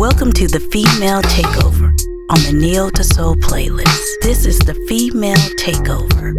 Welcome to the Female Takeover on the Neo to Soul playlist. This is the Female Takeover.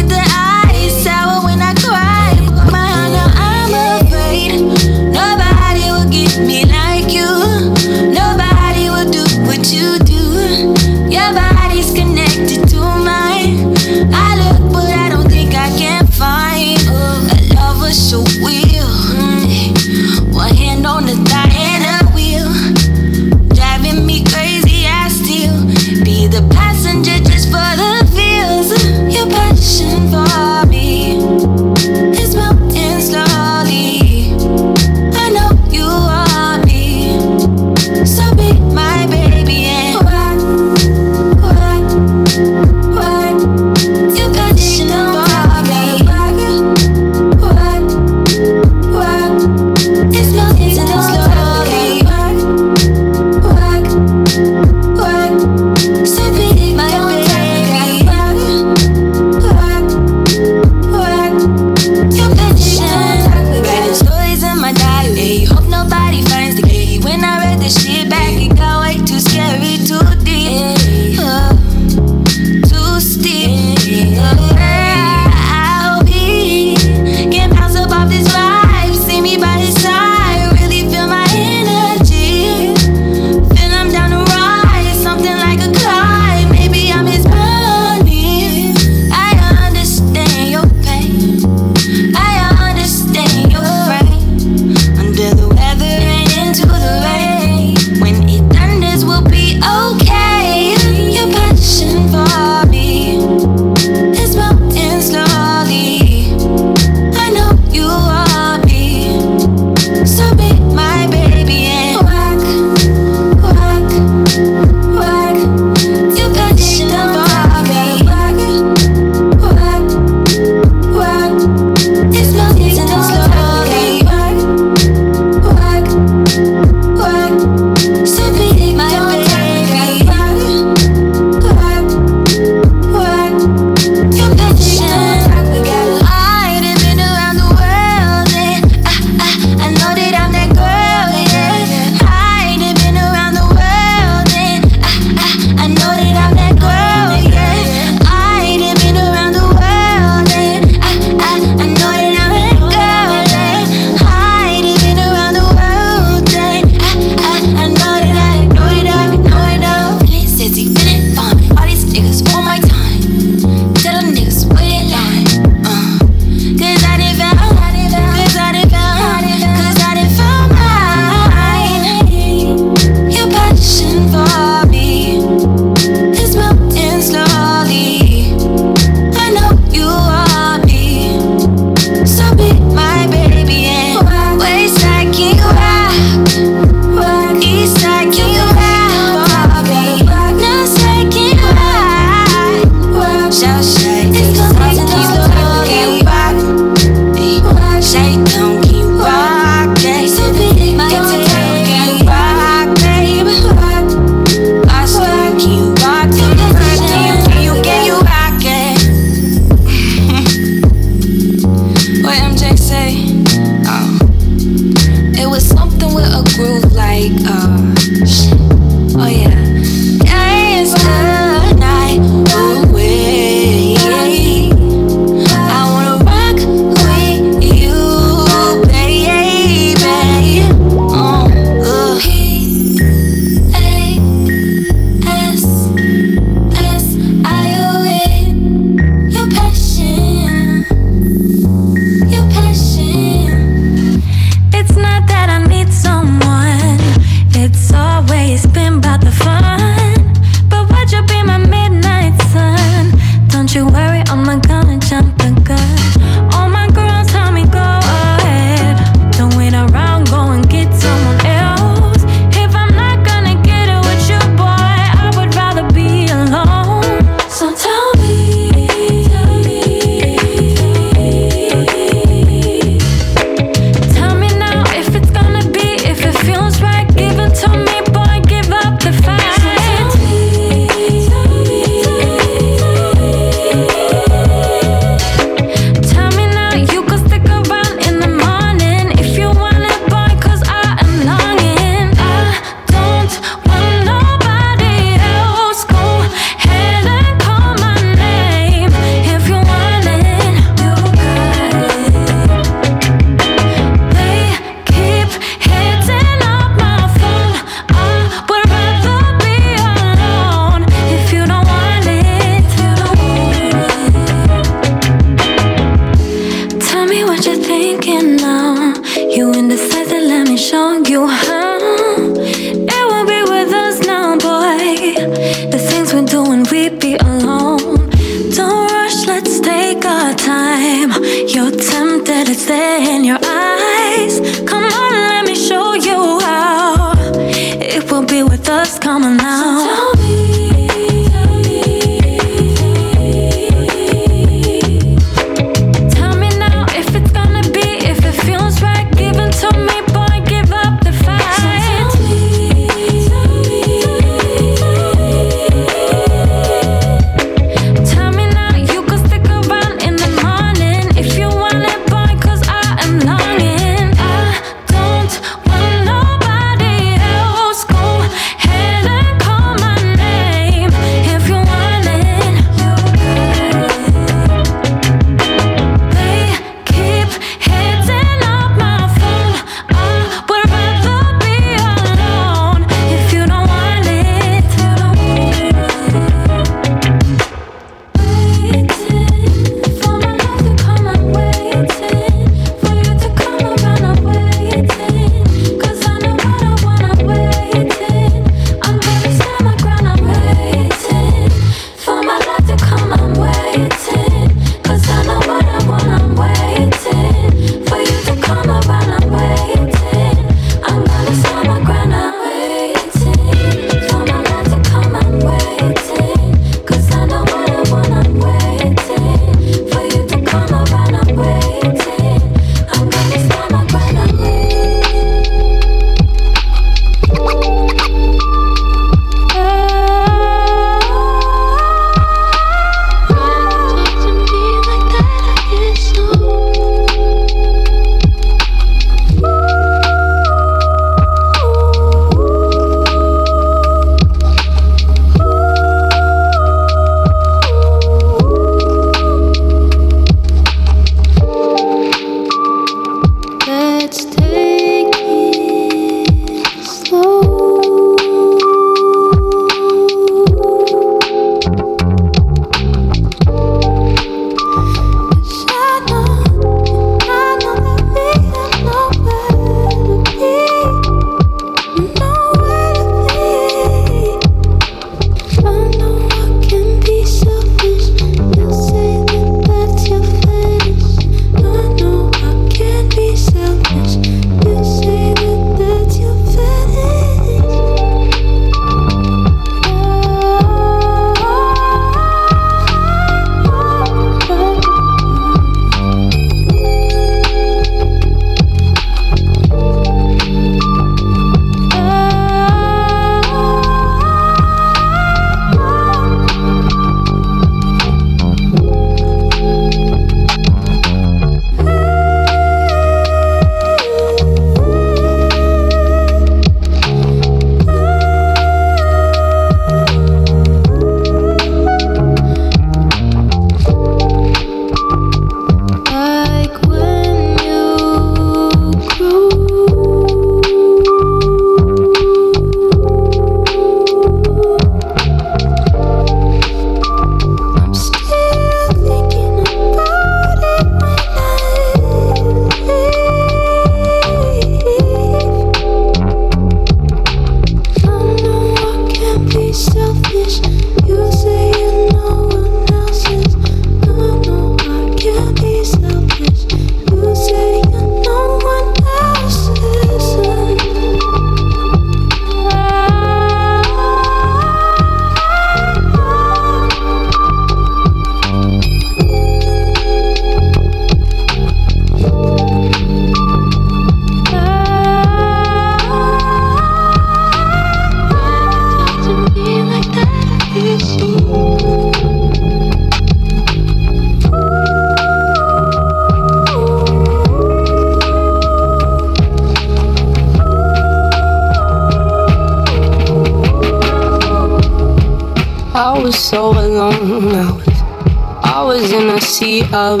Of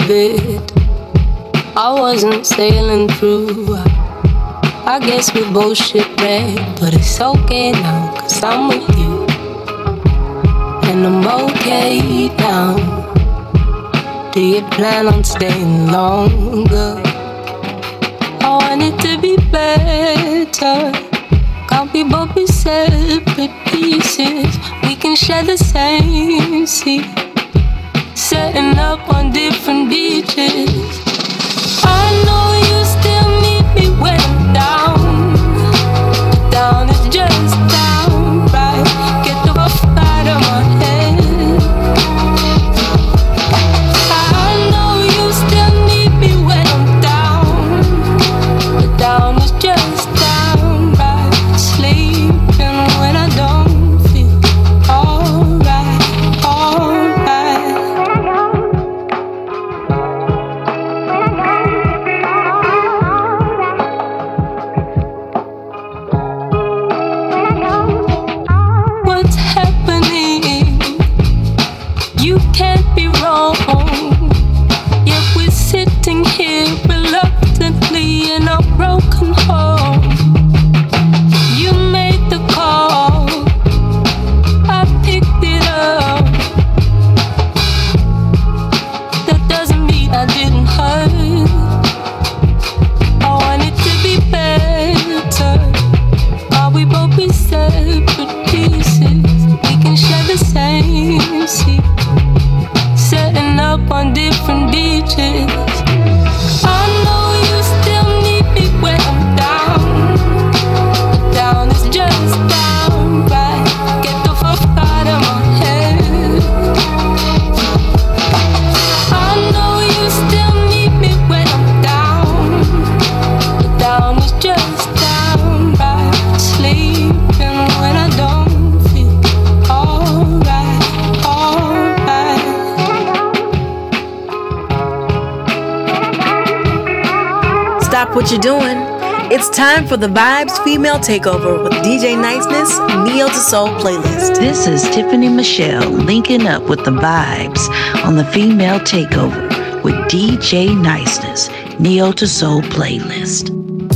female takeover with DJ Niceness Neo to Soul playlist. This is Tiffany Michelle linking up with the vibes on the female takeover with DJ Niceness Neo to Soul playlist.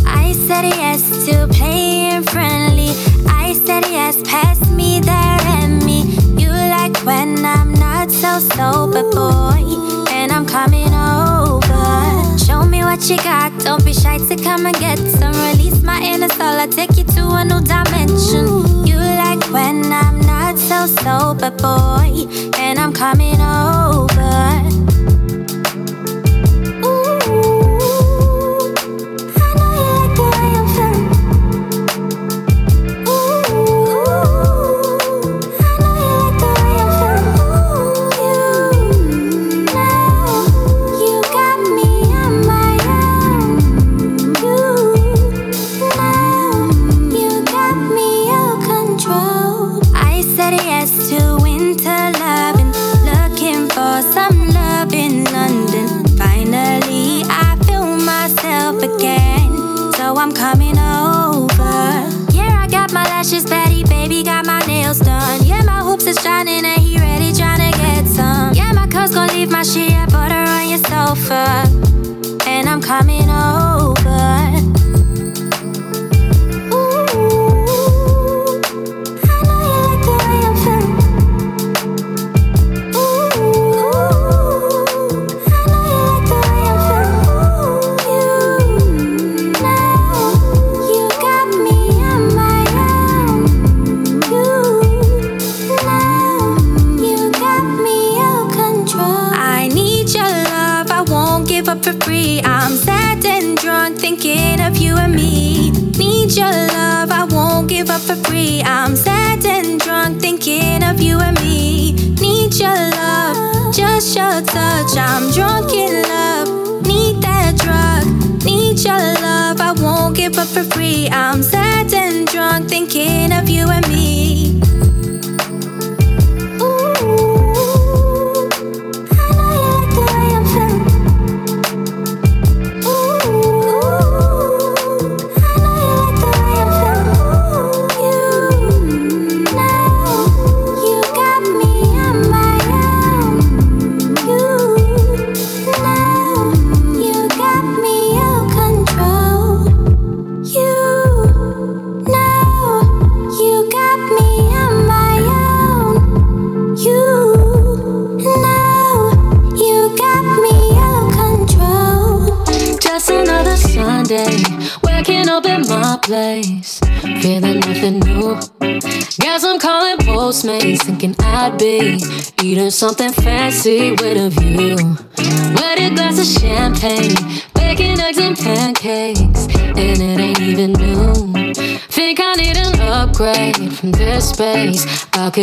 I said yes to playing friendly. I said yes, pass me there and me. You like when I'm not so sober, boy, and I'm coming over what you got. Don't be shy to come and get some. Release my inner soul. I take you to a new dimension. You like when I'm not so sober, boy, and I'm coming over.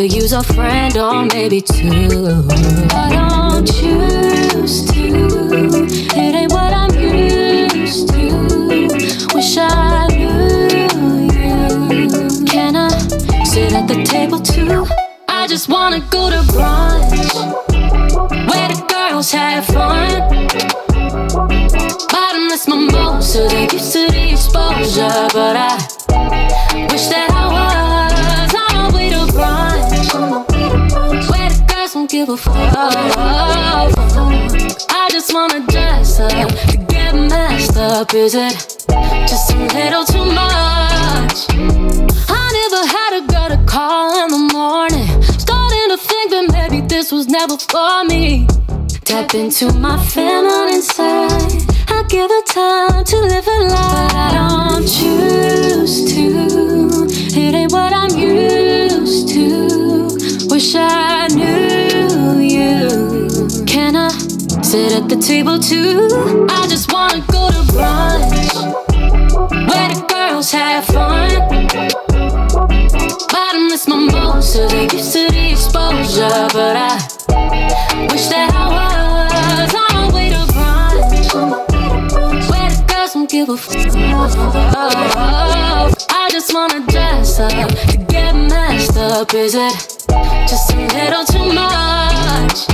could use a friend or maybe two. is it just a little too much? I never had a girl to call in the morning. Starting to think that maybe this was never for me. Tap into my feminine inside. I give her time to live a life. But I don't choose to. It ain't what I'm used to. Wish I knew you. Can I sit at the table too? up, is it? Just a little too much.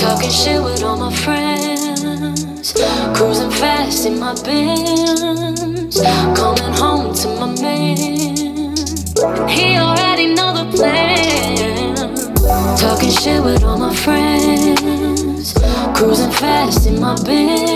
Talking shit with all my friends. Cruising fast in my Benz. Coming home to my man. He already know the plan. Talking shit with all my friends. Cruising fast in my Benz.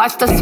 Watch the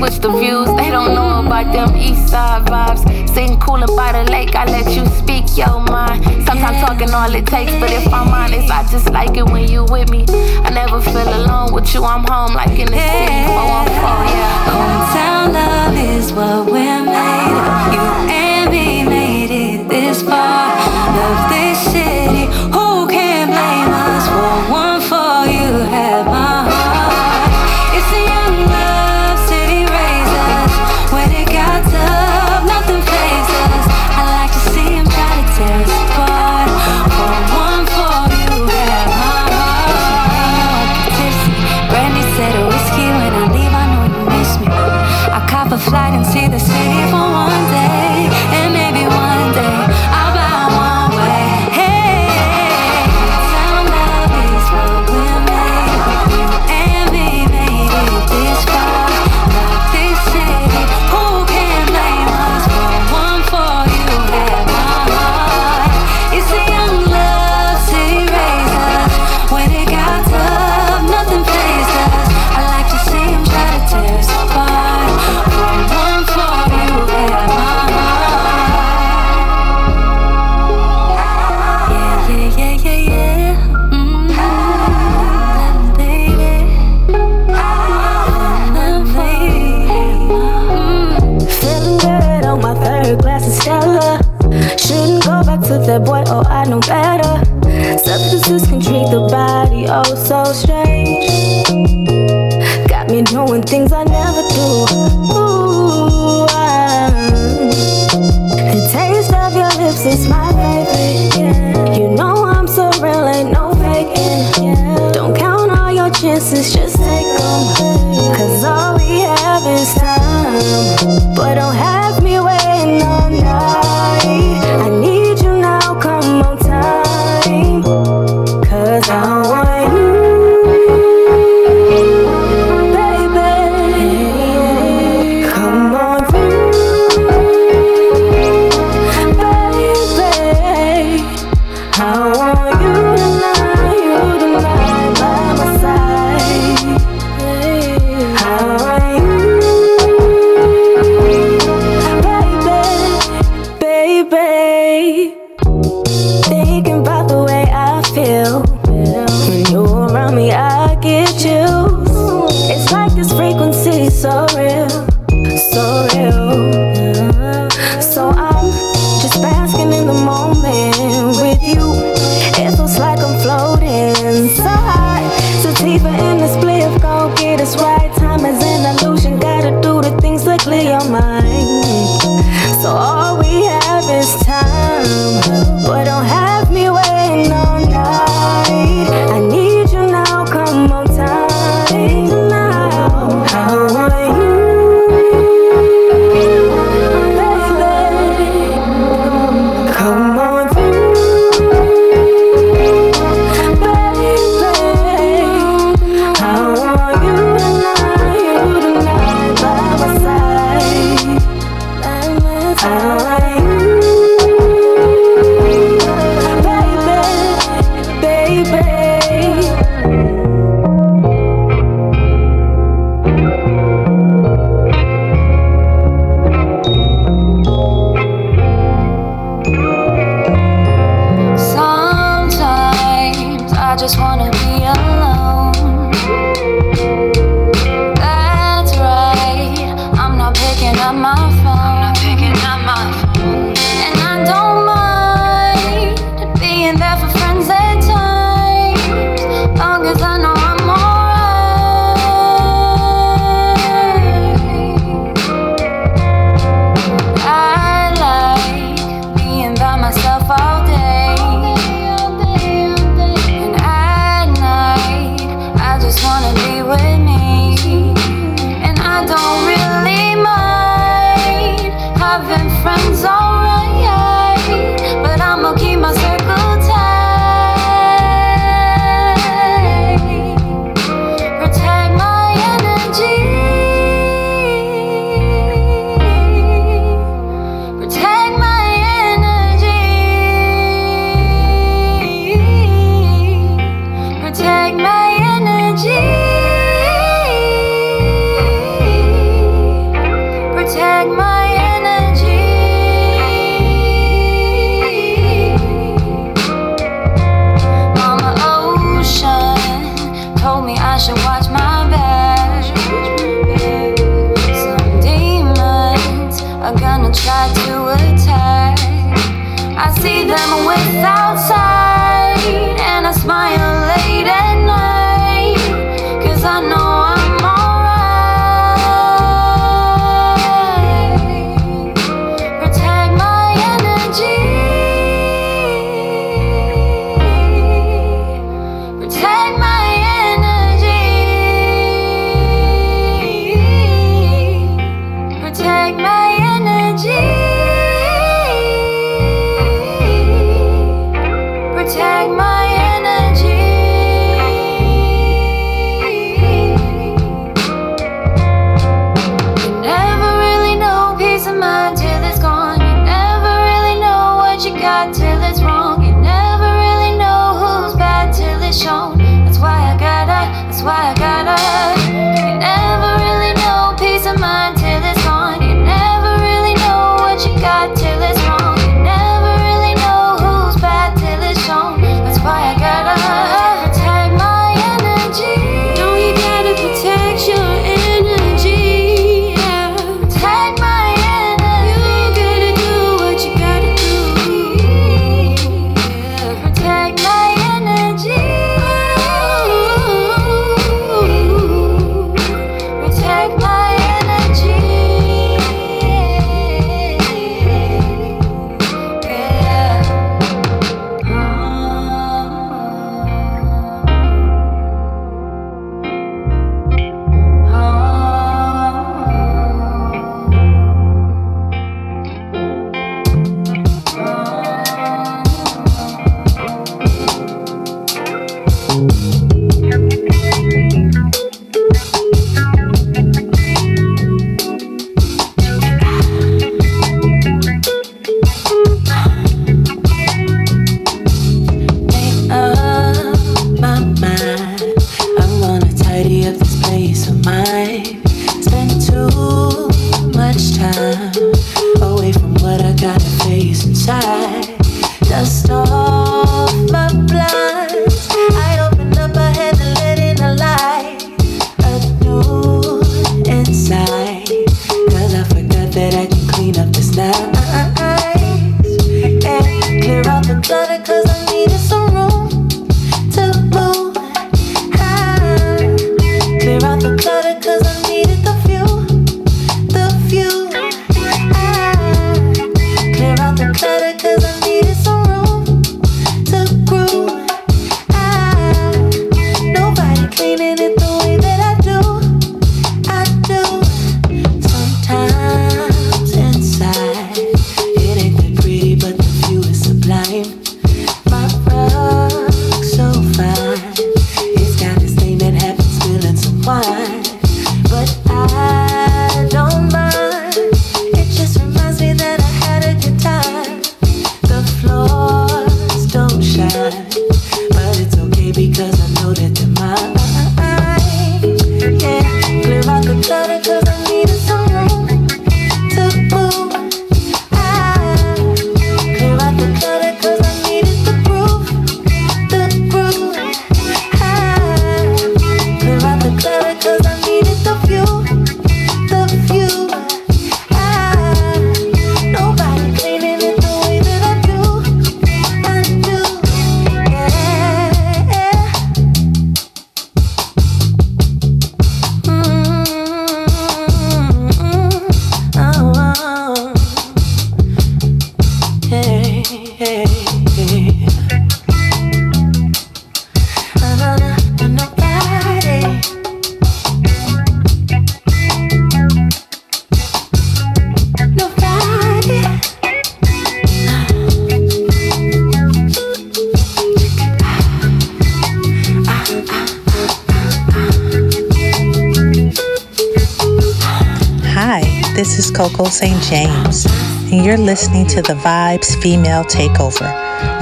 you're listening to the Vibes Female Takeover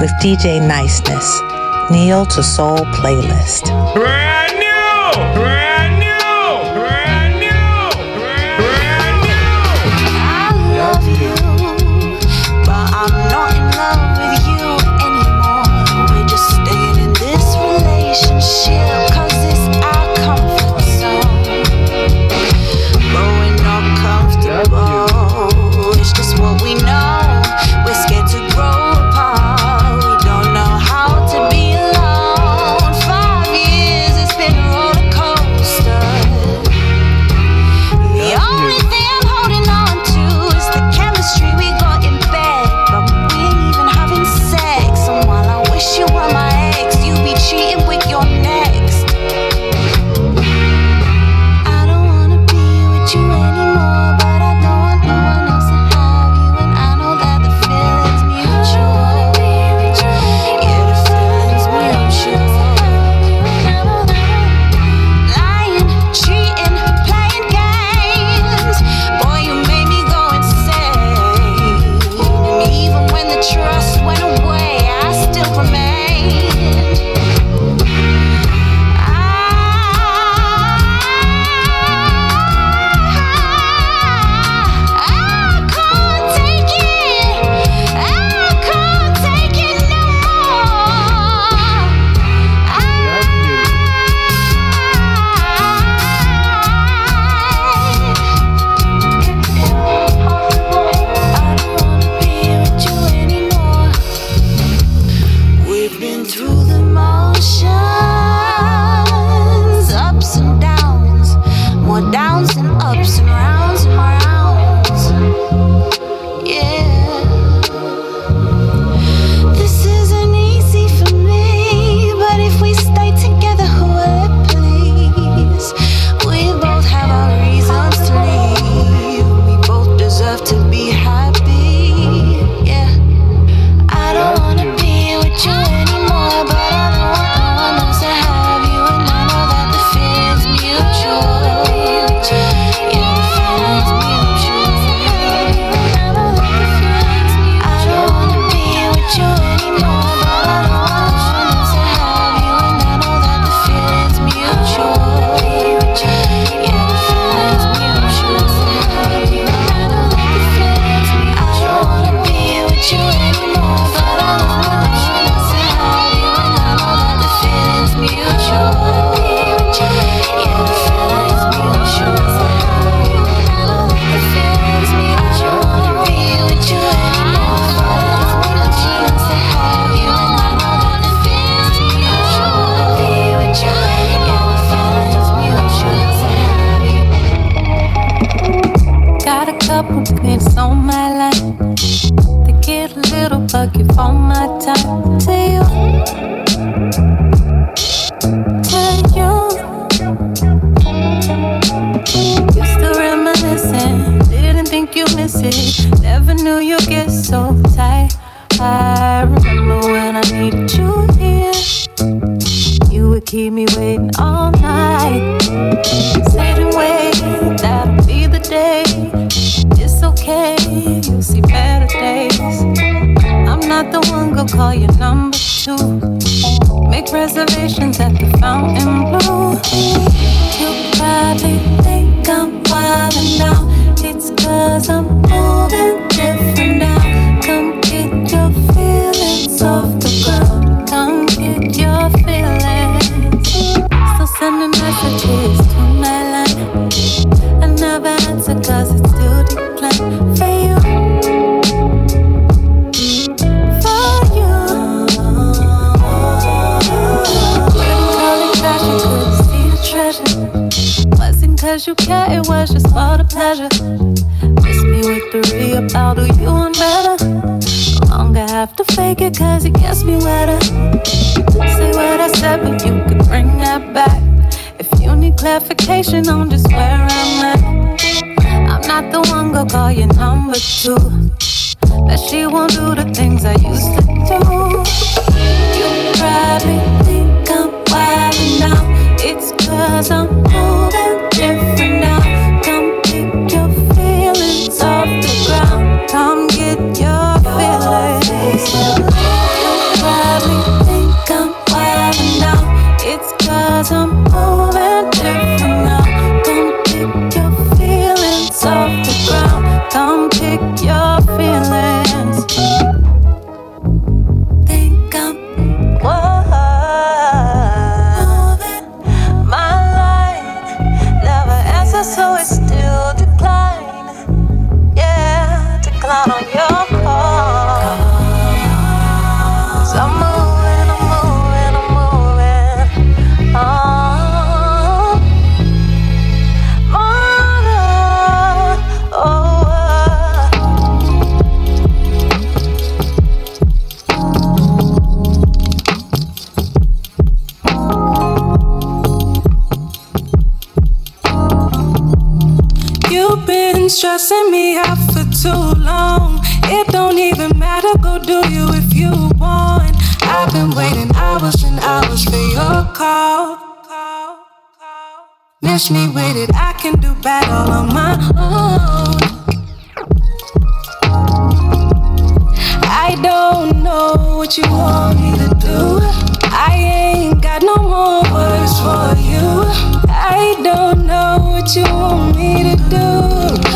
with DJ Niceness, Neo to Soul playlist. go call your number two. Make reservations at the Fontainebleau. You probably think I'm wildin' now. It's cause I'm moving different now. Come get your feelings off. I'll do you one better. No longer have to fake it, cause it gets me wetter. Say what I said, but you could bring that back. If you need clarification on just where I'm at, I'm not the one, go call your number two. That she won't do the things I used to do. You probably think I'm wild now. It's cause I'm patiently waited. I can do battle on my own. I don't know what you want me to do. I ain't got no more words for you. I don't know what you want me to do.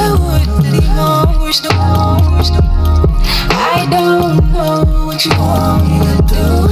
I would that he won't wish the I don't know what you want me to do.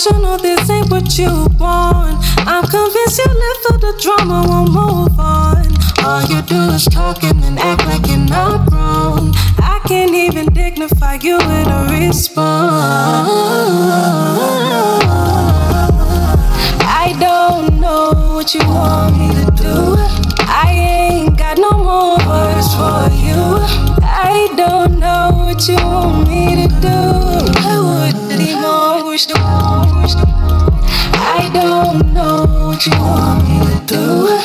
Know this ain't what you want. I'm convinced you left for the drama, won't move on. All you do is talk and then act like you're not wrong. I can't even dignify you with a response. I don't know what you want me to do. I ain't got no more words for you. I don't know what you want me to do. what you want me to do.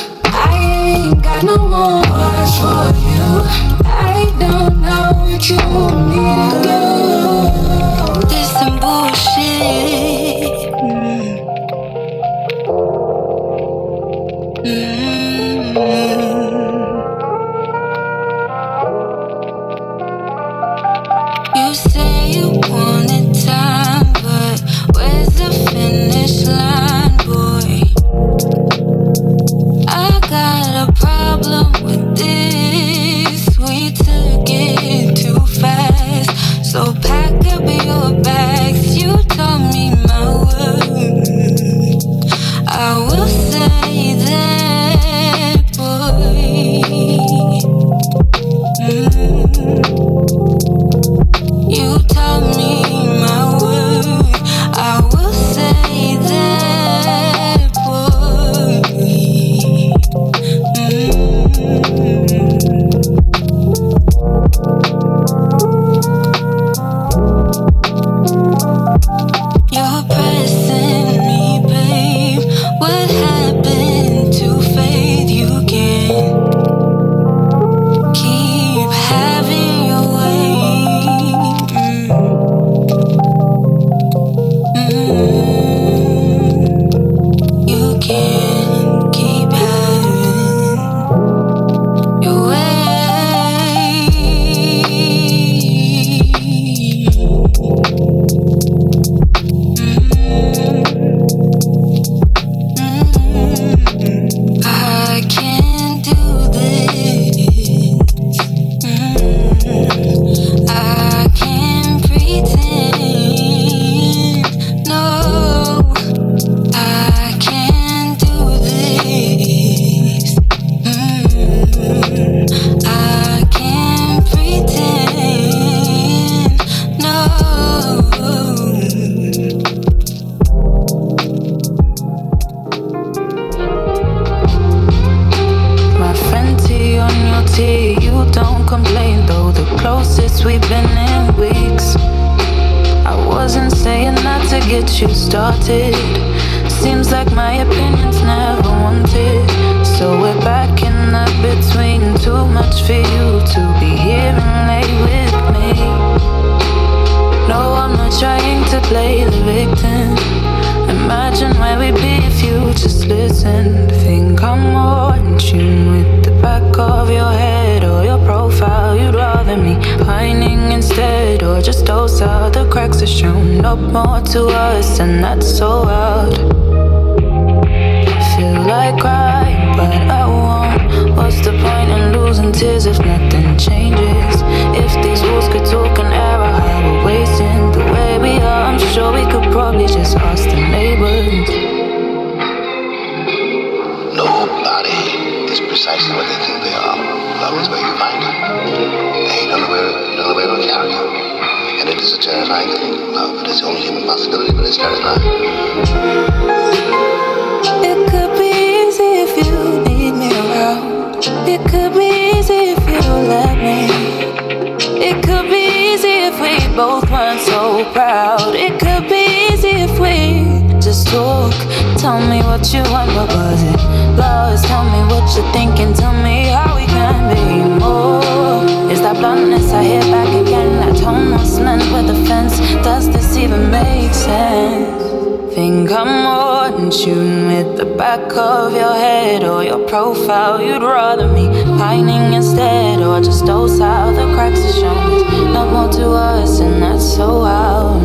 profile, you'd rather me pining instead, or just dose out the cracks are shown. No more to us, and that's so out.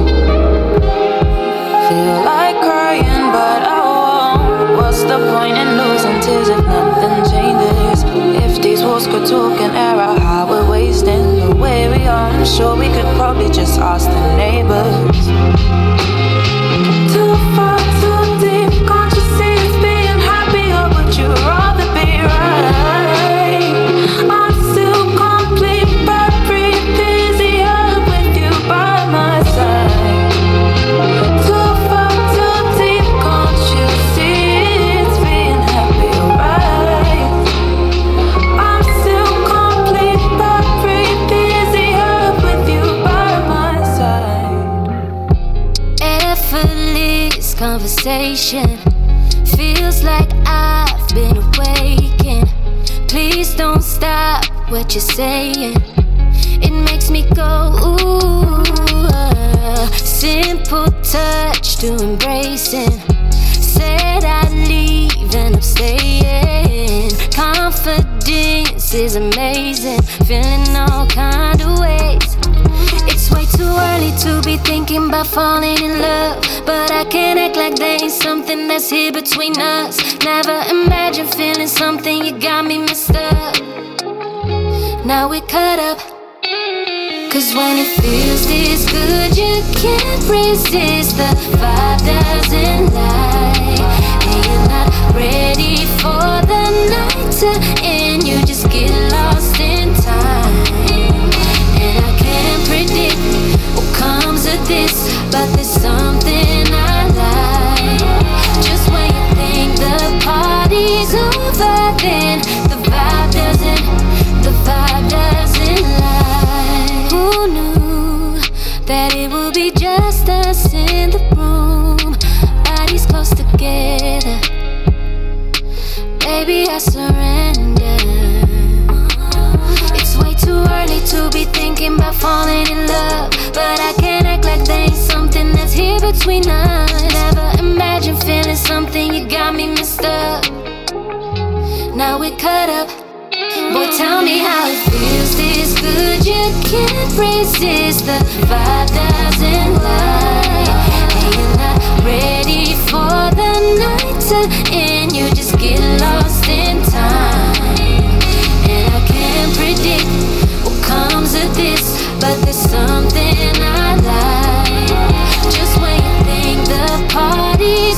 Feel like crying, but I won't. What's the point in losing tears if nothing changes? If these walls could talk and air how we're wasting the way we are, I'm sure we could probably just ask the neighbors. what you're saying. It makes me go, ooh, uh, simple touch to embracing. Said I'd leave and I'm staying. Confidence is amazing, feeling all kind of ways. It's way too early to be thinking about falling in love. But I can't act like there ain't something that's here between us. Never imagine feeling something you got me missing now we're caught up. Cause when it feels this good, you can't resist the five thousand light. And you're not ready for the night to between us. Never imagined feeling something, you got me messed up. Now we're cut up. Boy, tell me how it feels this good. You can't resist the 5,000 light. And you're not ready for the night to end. You just get lost in time. And I can't predict what comes of this, but there's something I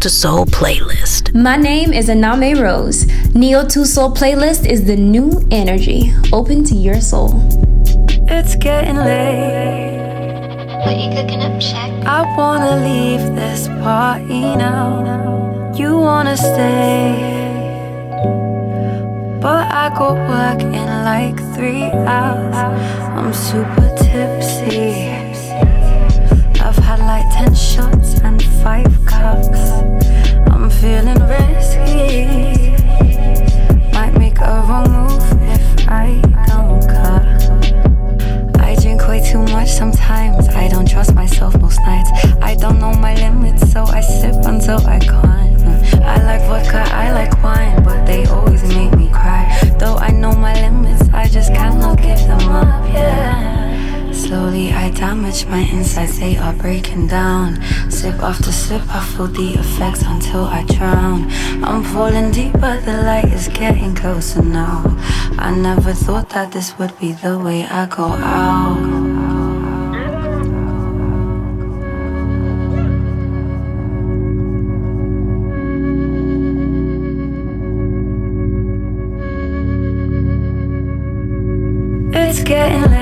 to Soul playlist. My name is Aname Rose. Neo 2 Soul playlist is the new energy, open to your soul. It's getting late. What you cooking up, Shaq? I wanna leave this party now. You wanna stay. But I go work in like three hours. I'm super breaking down. Sip after sip, I feel the effects until I drown. I'm falling deeper, the light is getting closer now. I never thought that this would be the way I go out. It's getting late.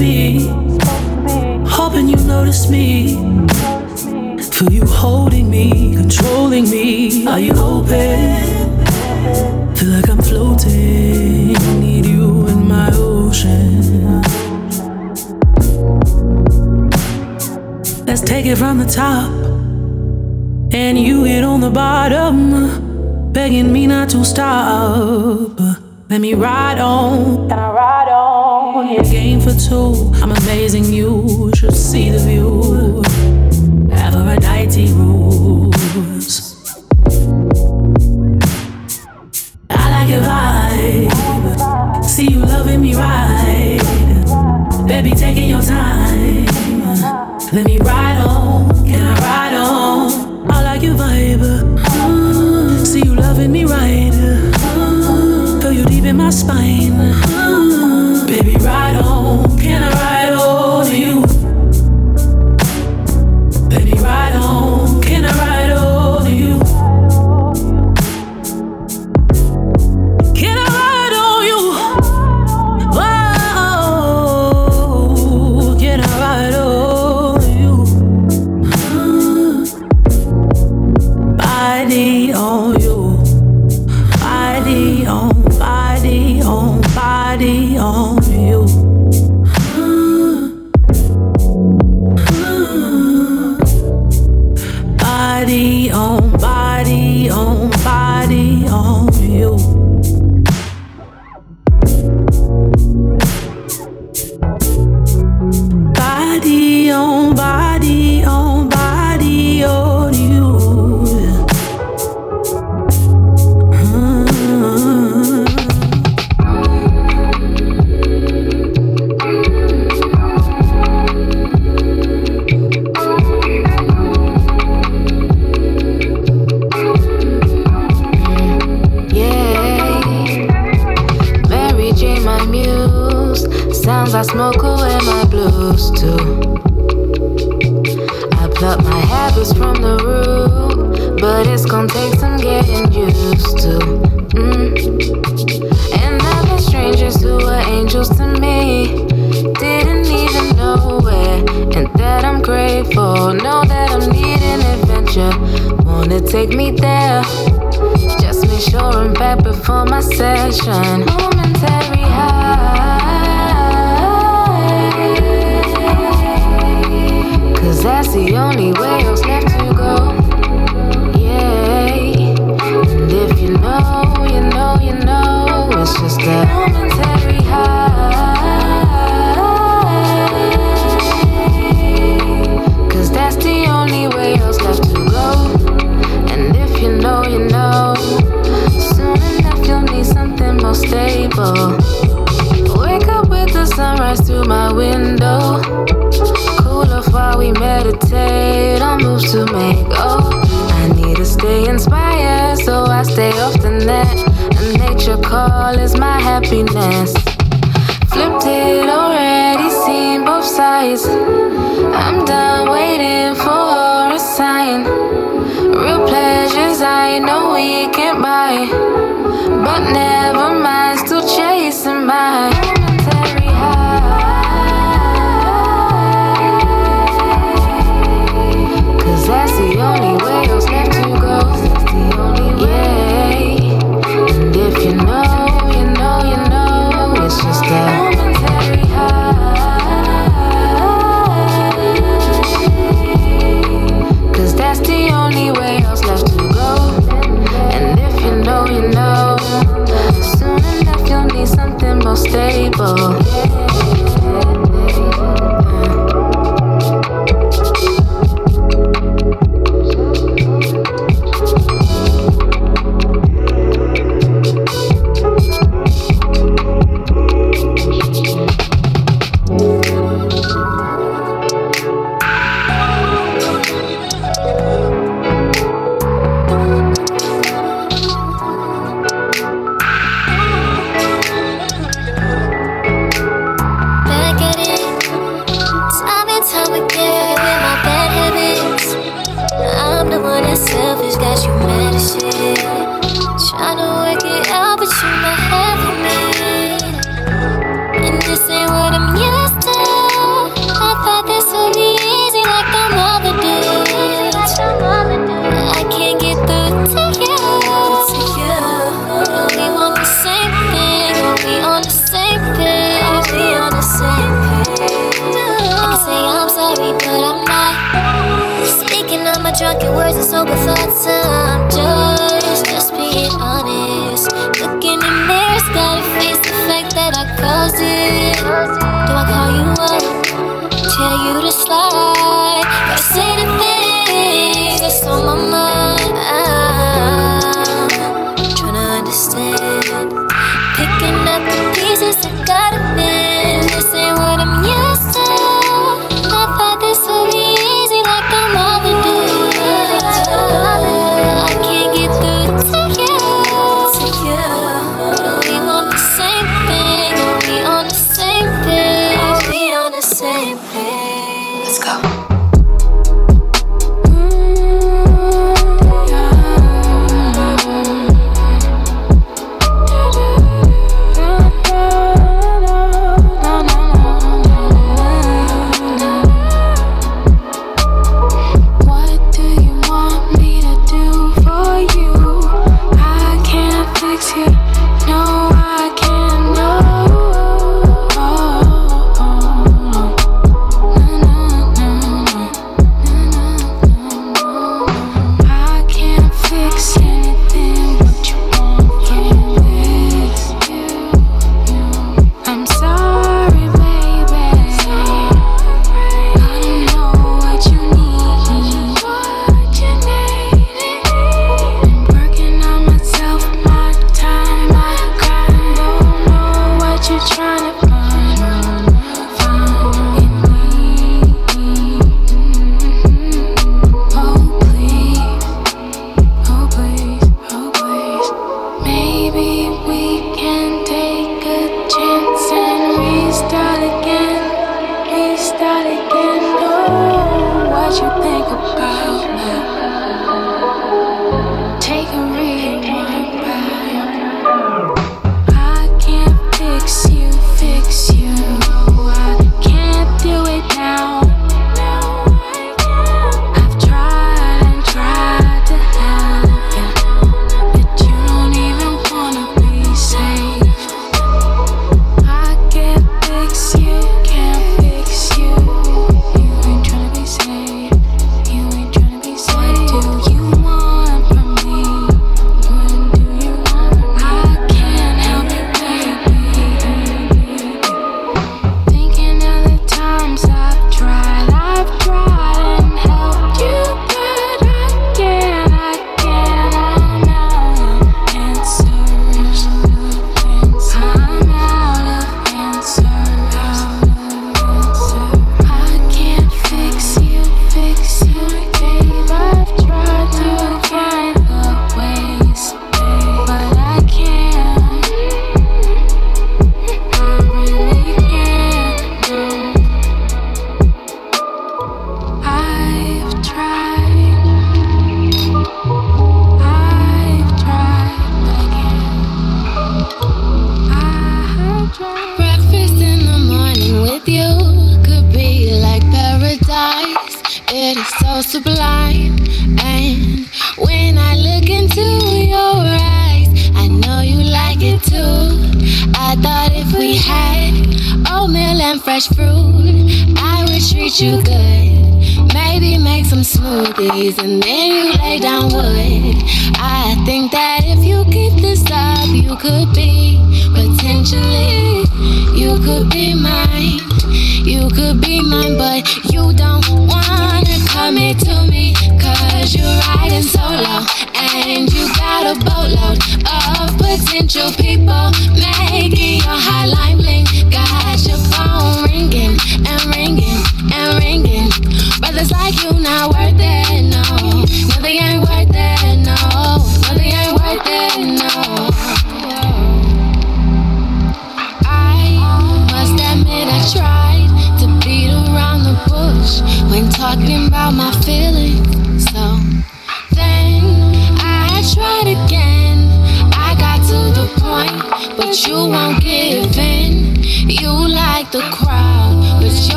Be. Hoping you notice me. Feel you holding me, controlling me. Are you open? Feel like I'm floating. Need you in my ocean. Let's take it from the top. And you hit on the bottom. Begging me not to stop. Let me ride on. Can I ride. Two. I'm amazing. You should see the view. Aphrodite rules. I like your vibe. See you loving me right. Baby, taking your time. Let me ride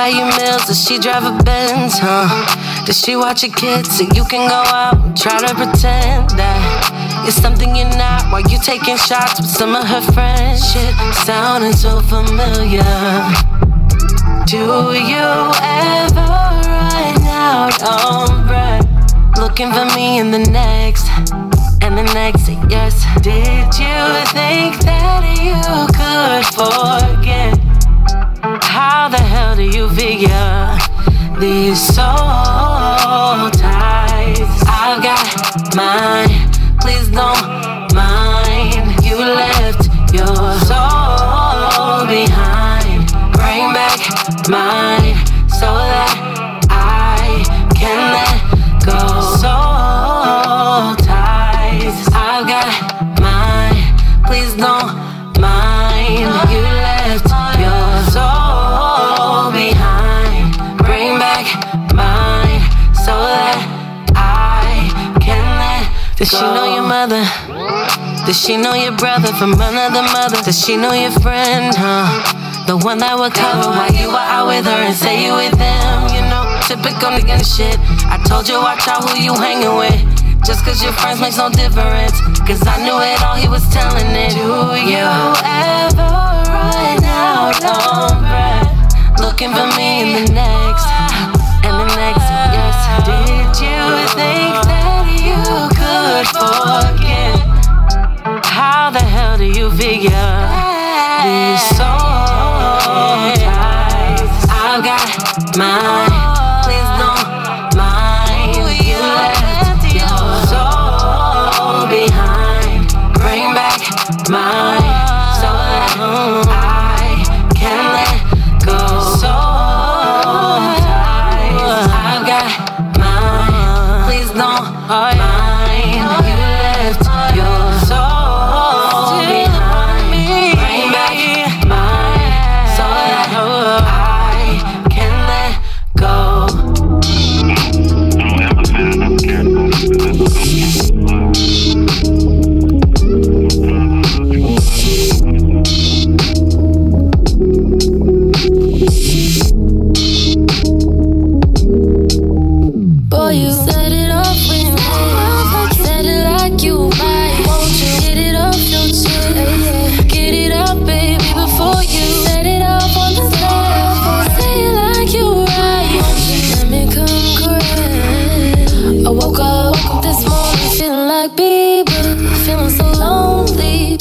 buy you meals? Does she drive a Benz, huh? Does she watch your kids so you can go out and try to pretend that it's something you're not while you taking shots with some of her friends? Shit, sounding so familiar. Do you ever run out on breath? Looking for me in the next and the next, yes. Did you think that you could forget? How the hell do you figure these soul ties? I've got mine, please don't Does she know your mother? Does she know your brother from another mother? Does she know your friend, huh? The one that would cover while you were out with her and say you with them, you know? Typical nigga shit. I told you watch out who you hanging with. Just cause your friends makes no difference. Cause I knew it all, he was telling it. Do you ever run out on breath? Looking for me in the next, and the next, yes. Did you think could forget? How the hell do you figure these soul ties? I've got mine.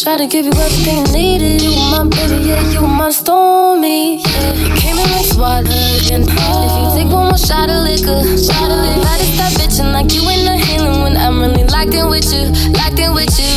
Try to give you everything you needed. You were my baby, yeah, you were my stormy. Yeah, you came in like SWAT and if you take one more shot of liquor, shot of liquor, gotta stop bitching like you in the healing when I'm really locked in with you, locked in with you.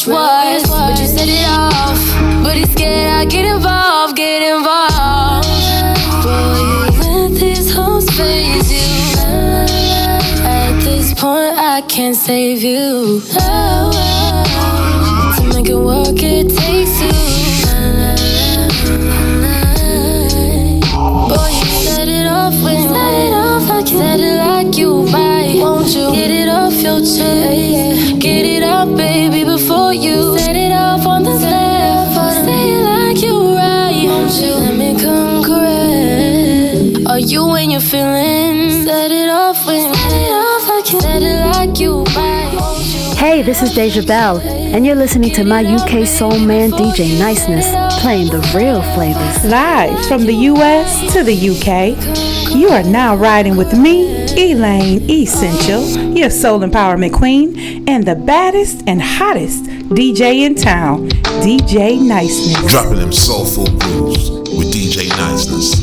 Bitch was. But you set it off. But he's scared I get involved, get involved. Boy, you these hoes phase you. At this point, I can't save you. To make it work, it takes two. Boy, you set it off when you set it off like you set it like you right. Won't you get it off your chest? Get it out, baby, before you set it off on the left. Say it like you right. Won't you let me come correct? Are you when you're feeling? Set it off when you set it off like you set it like you right. Hey, this is Deja Bell, and you're listening to my UK soul man DJ Niceness playing the real flavors. Live from the US to the UK, you are now riding with me, Elaine Essential, your soul empowerment queen, and the baddest and hottest DJ in town, DJ Niceness. Dropping them soulful grooves with DJ Niceness.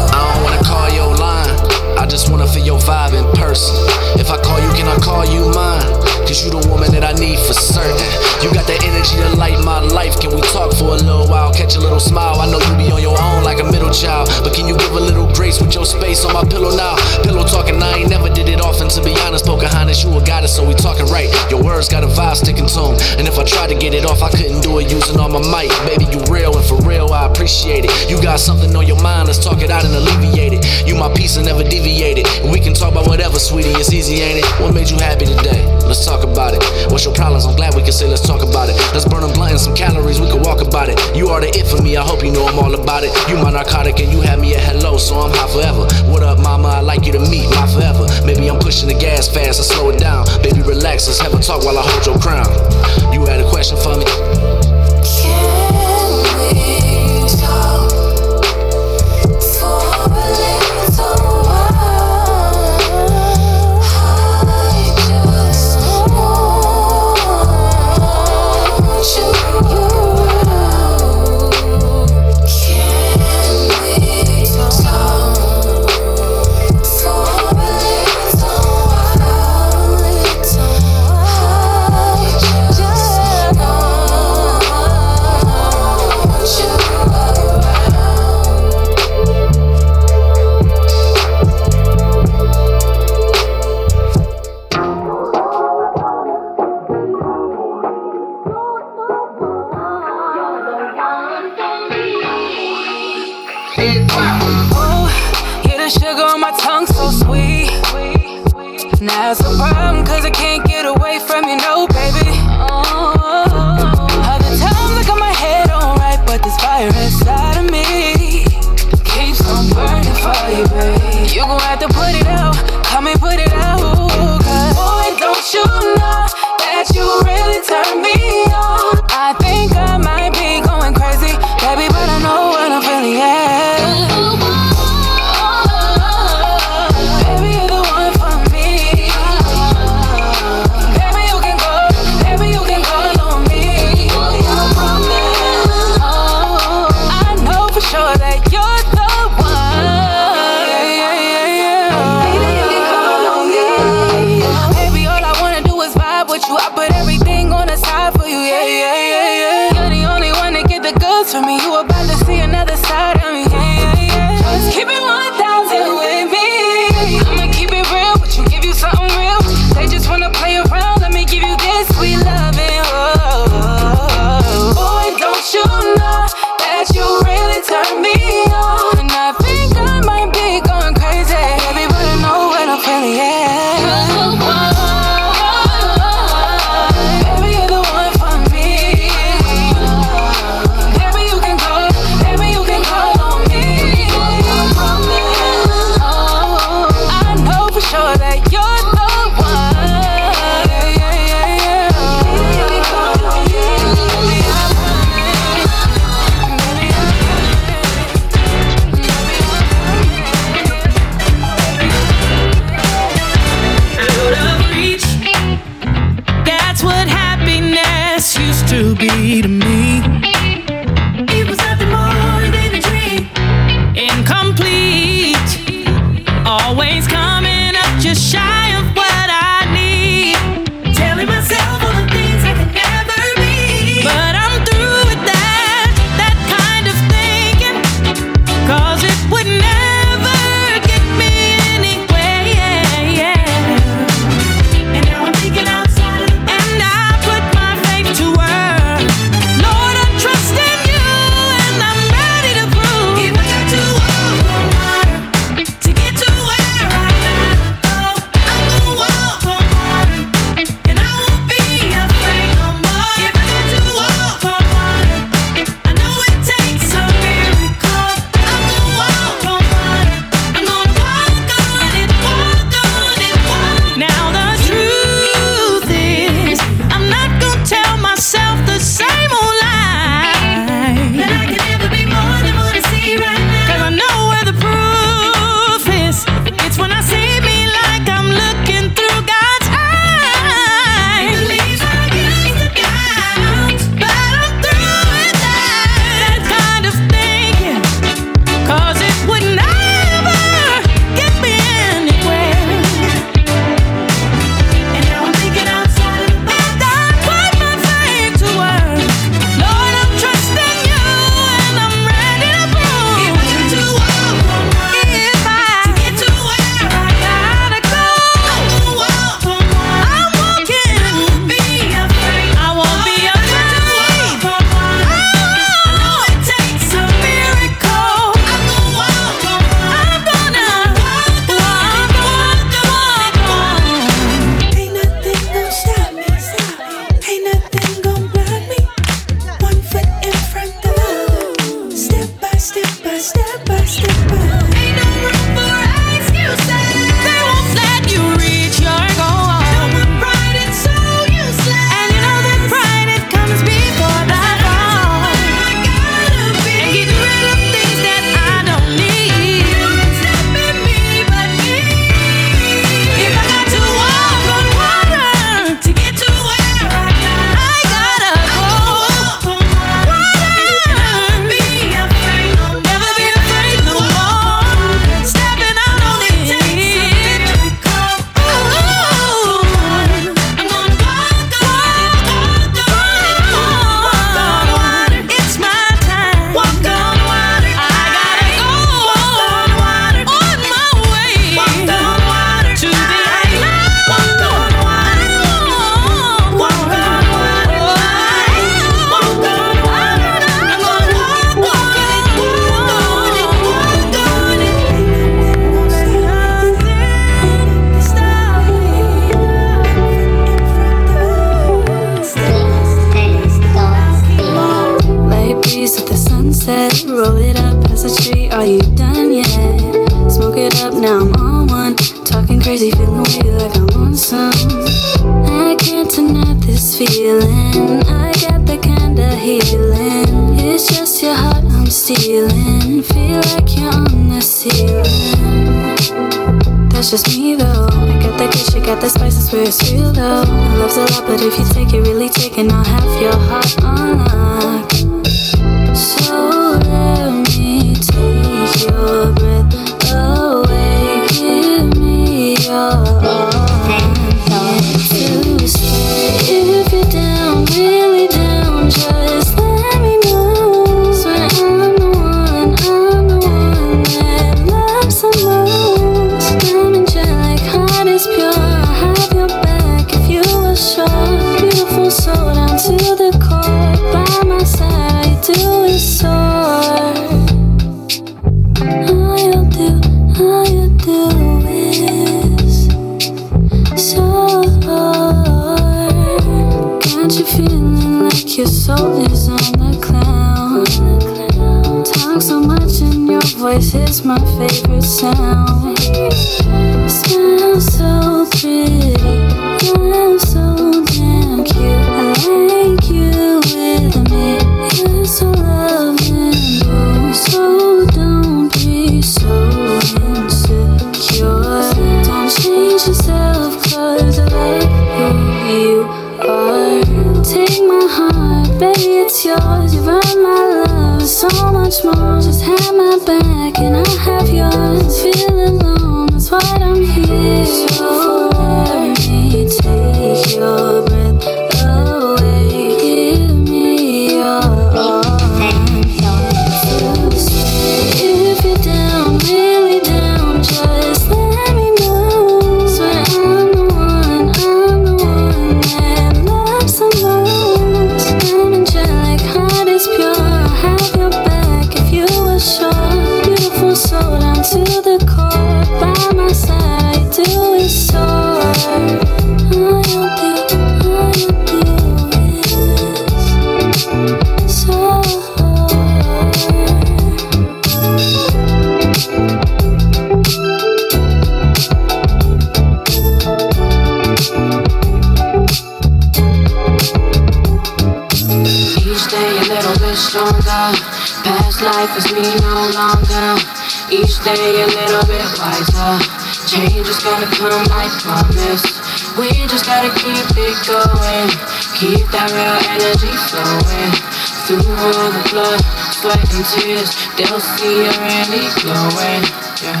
And tears, they'll see you really glowing. Yeah.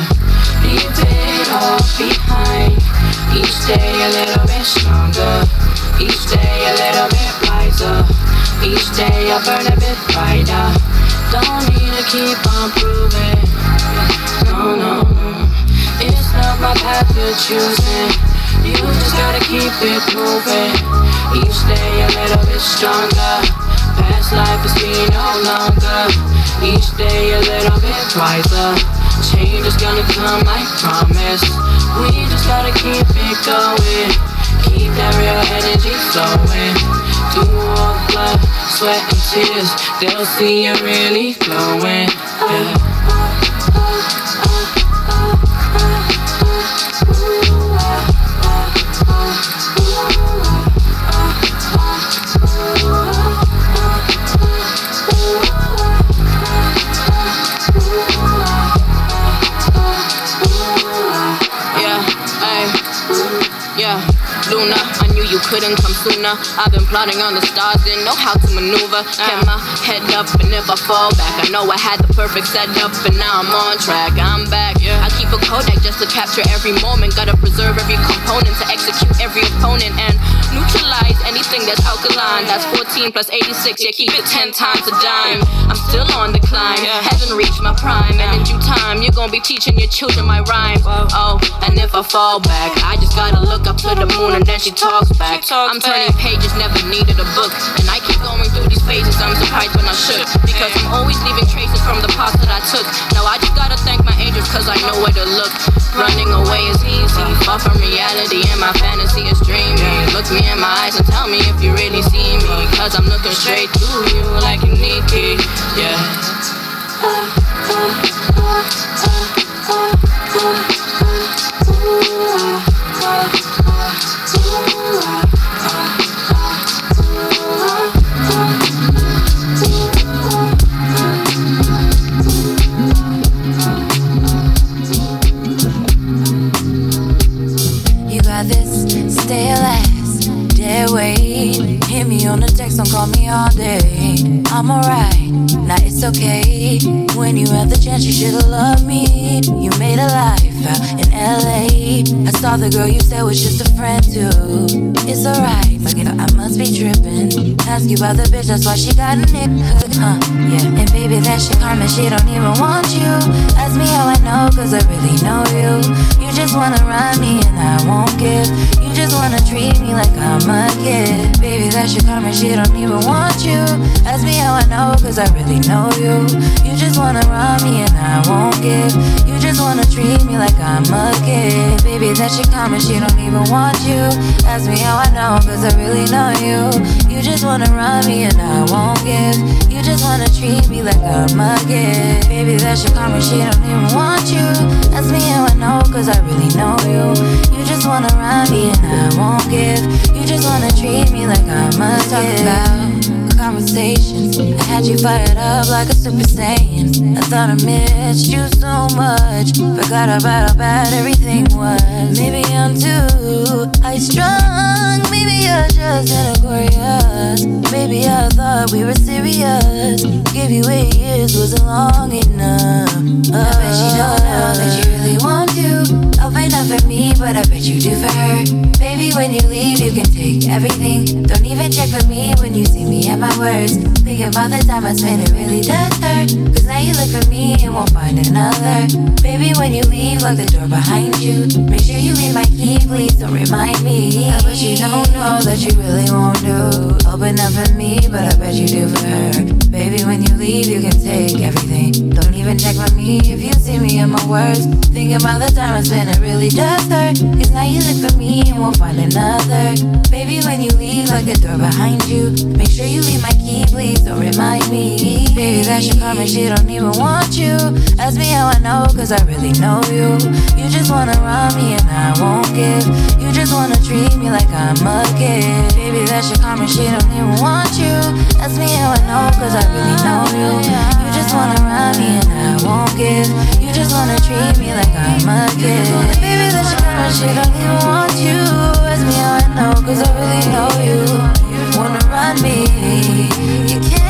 Leave it all behind. Each day a little bit stronger. Each day a little bit wiser. Each day I burn a bit brighter. Don't need to keep on proving. No, no, no. It's not my path you're choosing. You just gotta keep it moving. Each day a little bit stronger. Is no longer. Each day a little bit wiser. Change is gonna come, I promise. We just gotta keep it going. Keep that real energy flowing. Through all the blood, sweat, and tears, they'll see you really glowing. Yeah. You couldn't come sooner. I've been plotting on the stars, didn't know how to maneuver. Kept my head up, and if I fall back, I know I had the perfect setup, and now I'm on track. I'm back. I keep a Kodak just to capture every moment. Gotta preserve every component to execute every opponent and neutralize anything that's alkaline. That's 14 plus 86, yeah, keep it 10 times a dime. I'm still on the climb, haven't reached my prime, and in due time, you're gonna be teaching your children my rhyme. Oh, and if I fall back, I just gotta look up to the moon and then she talks back. I'm turning pages, never needed a book, and I keep going through these phases. I'm surprised when I should, because I'm always leaving traces from the path that I took. Now I just gotta cause I know where to look. Running away is easy, far from reality, and my fantasy is dreaming. Look me in my eyes and tell me if you really see me, cause I'm looking straight through you like a Nikki. Yeah. All day. I'm alright, now it's okay. When you had the chance, you should've loved me. You made a life out in LA. I saw the girl you said was just a friend too. It's alright, but I must be tripping. Ask you about the bitch, that's why she got a nick. Huh, yeah. And baby, that shit karma, she don't even want you. Ask me how I know, cause I really know you. You just wanna run me and I won't give. You just wanna treat me like I'm a kid. Baby, that shit karma, she don't even want you. Ask me how I know, cause I really know you. You just wanna run me and I won't give. You just wanna treat me like I'm a kid. Baby, that shit karma, she don't even want you. Ask me how I know, cause I really know you. You just wanna run me and I won't give. You just wanna treat me like I'm a kid. Baby, that shit karma, she don't even want you. Ask me how I know, cause I really know you. You just wanna run me and I won't give. You just wanna treat me like I'm a. Talk about conversations. I had you fired up like a super saiyan. I thought I missed you so much. Forgot about how bad everything was. Maybe I'm too high strung. Maybe you're just Aquarius. Maybe I thought we were serious. Give you eight years wasn't long enough. I bet you don't know that you really want to. I'll find out for me, but I bet you do for her. Baby, when you leave, you can take everything. Don't even check for me when you see me at my worst. Think about the time I spent, it really does hurt. Cause now you look for me and won't find another. Baby, when you leave, lock the door behind you. Make sure you leave my key, please don't remind me. I bet you don't know that you really won't do. Open up for me, but I bet you do for her. Baby, when you leave, you can take everything. Don't even check for me if you see me at my worst. Think about the time I spent, it really does hurt. Cause now you look for me and won't find another. Baby, when you leave, lock the door behind you. Make sure you leave my key, please don't remind me. Baby, that should come and she don't even want you. Ask me how I know, cause I really know you. You just wanna run me and I won't give. You just wanna treat me like I'm a kid. Baby, that's your come she don't even want you. Ask me how I know, cause I really know you. You just wanna run me and I won't give. You just wanna treat me like I'm a kid. Baby that she come she don't even want you. Ask me how I know, cause I really know you. Wanna run me, you can't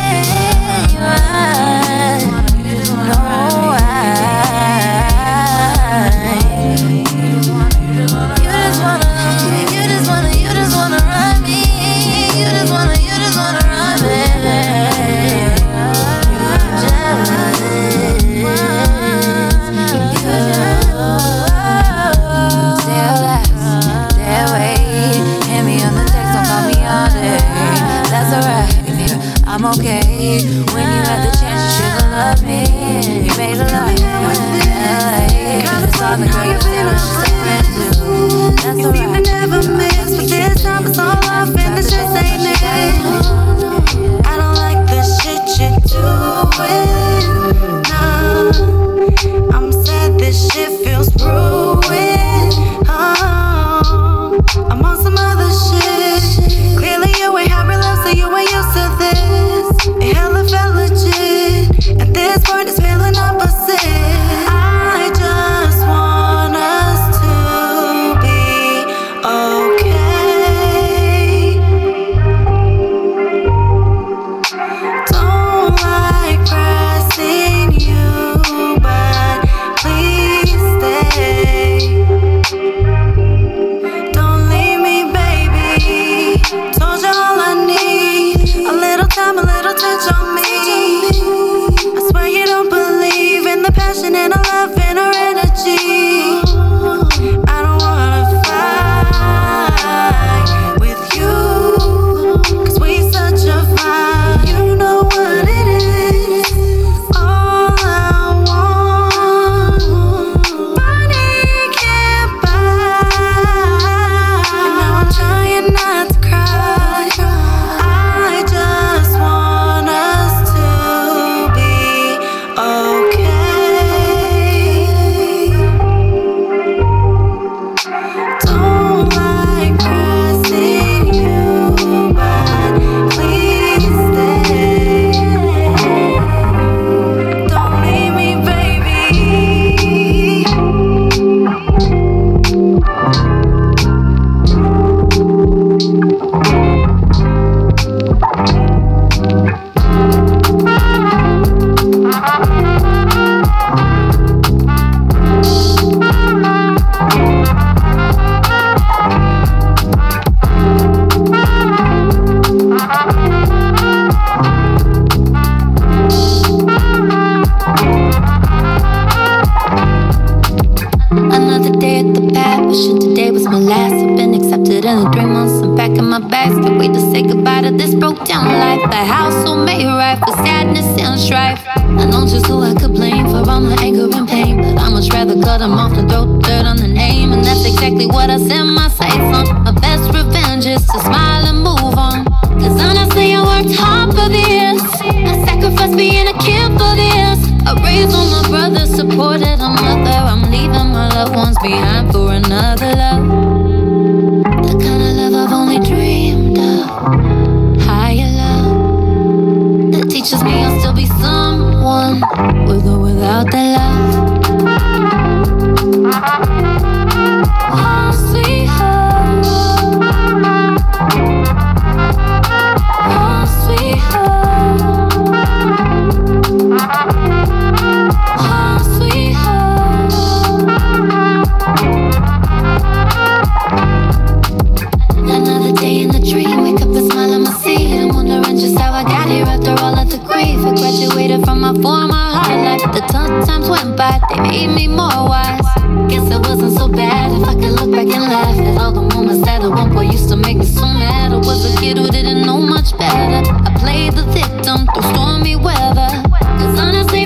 All the girl you you saying to. That's You alright. never miss, but this time it's all off and it's just ain't it. I don't like the shit you're doing. Nah, I'm sad this shit feels ruined. Oh, I'm on some other down. The house so made right for sadness and strife. I know just who I could blame for all my anger and pain. But I much rather cut them off than throw dirt on the name. And that's exactly what I set my sights on. My best revenge is to smile and move on. Cause honestly, I worked hard for this. I sacrificed being a kid without the love. Went made me more wise. Guess it wasn't so bad if I could look back and laugh at all the moments that at one point used to make me so mad. I was a kid who didn't know much better. I played the victim through stormy weather. Honestly,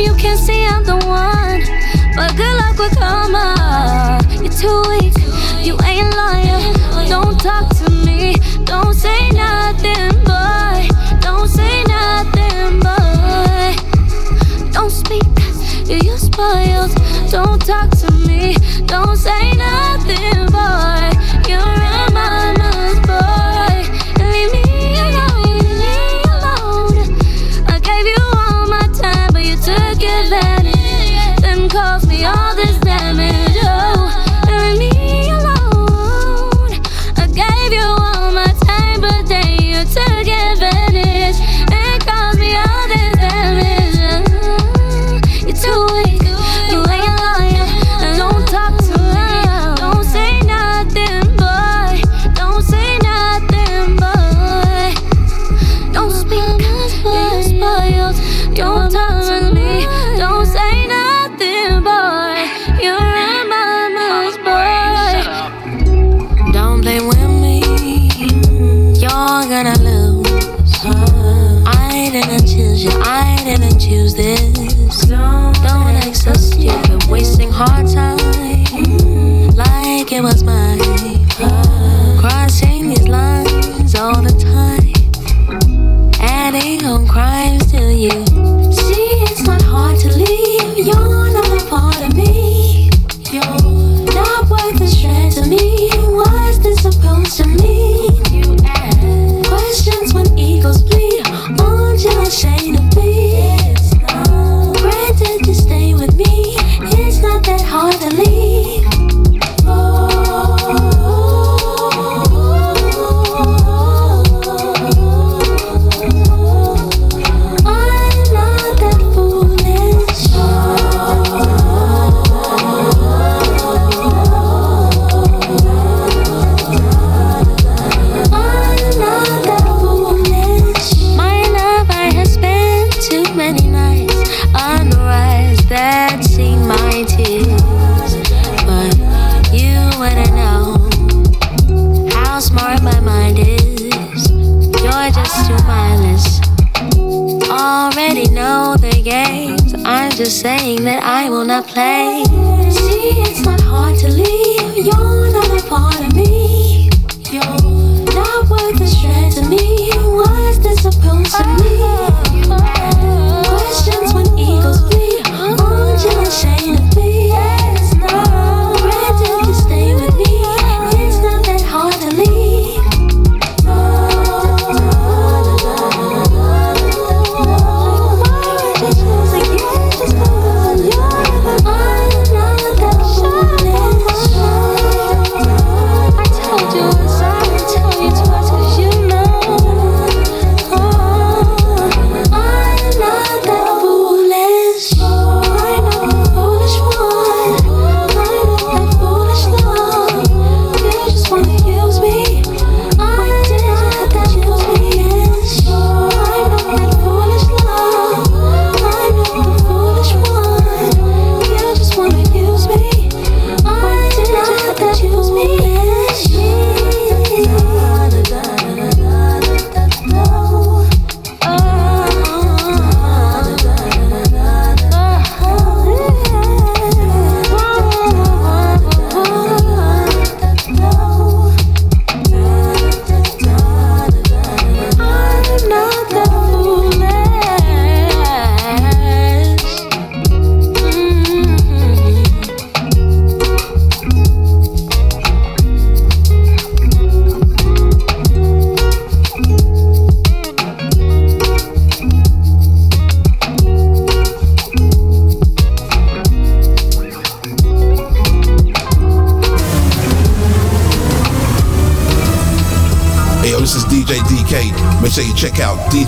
Babe, you can't see I'm the one. But good luck with karma. You're too weak. You ain't lying. Don't talk to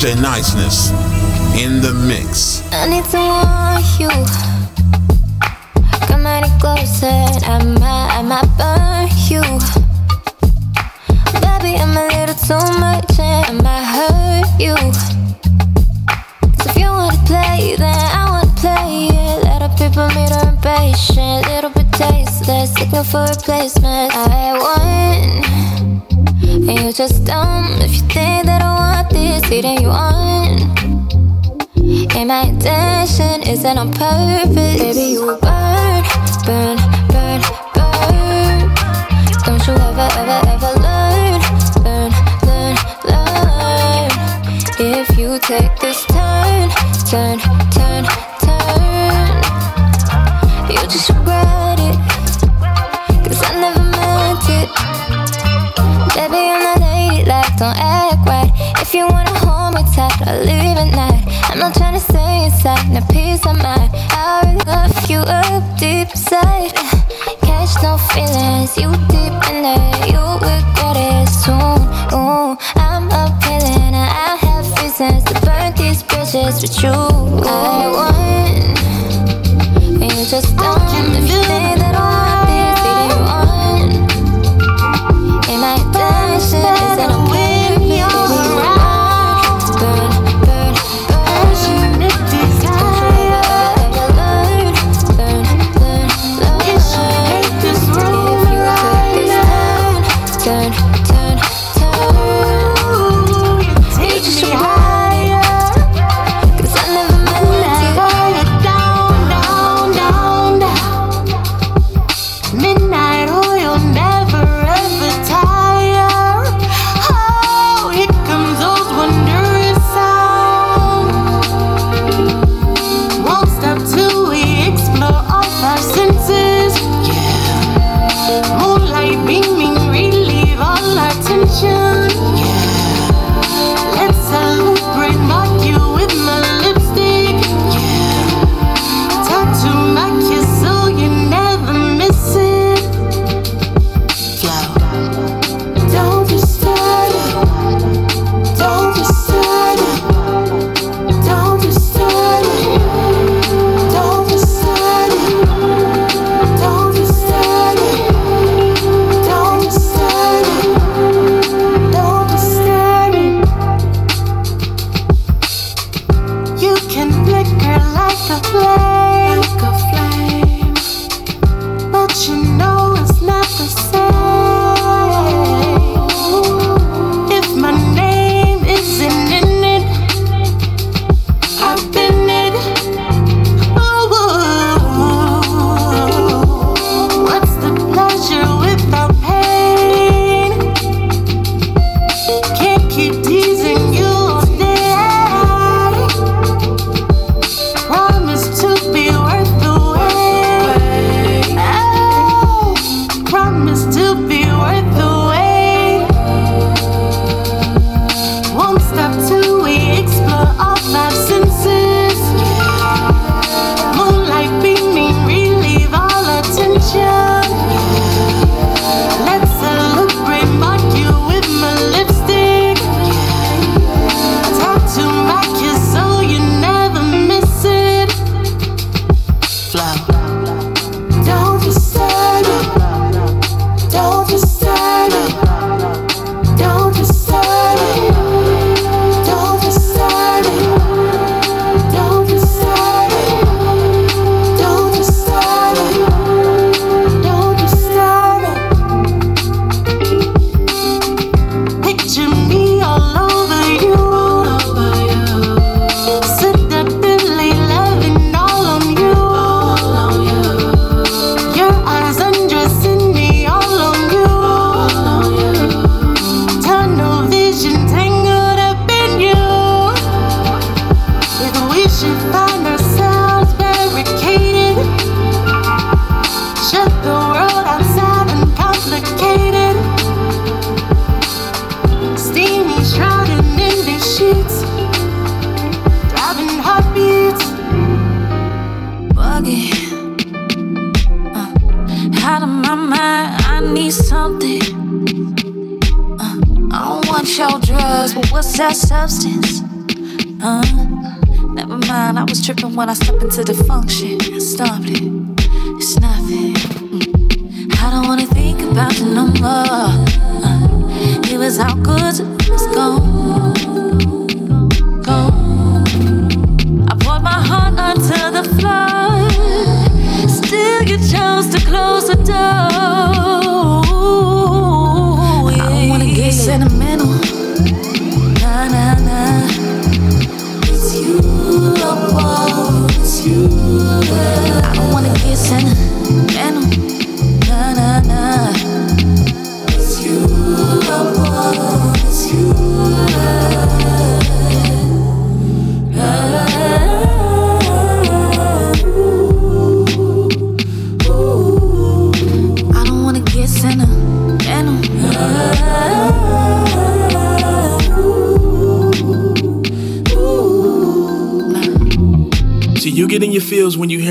DJ Niceness.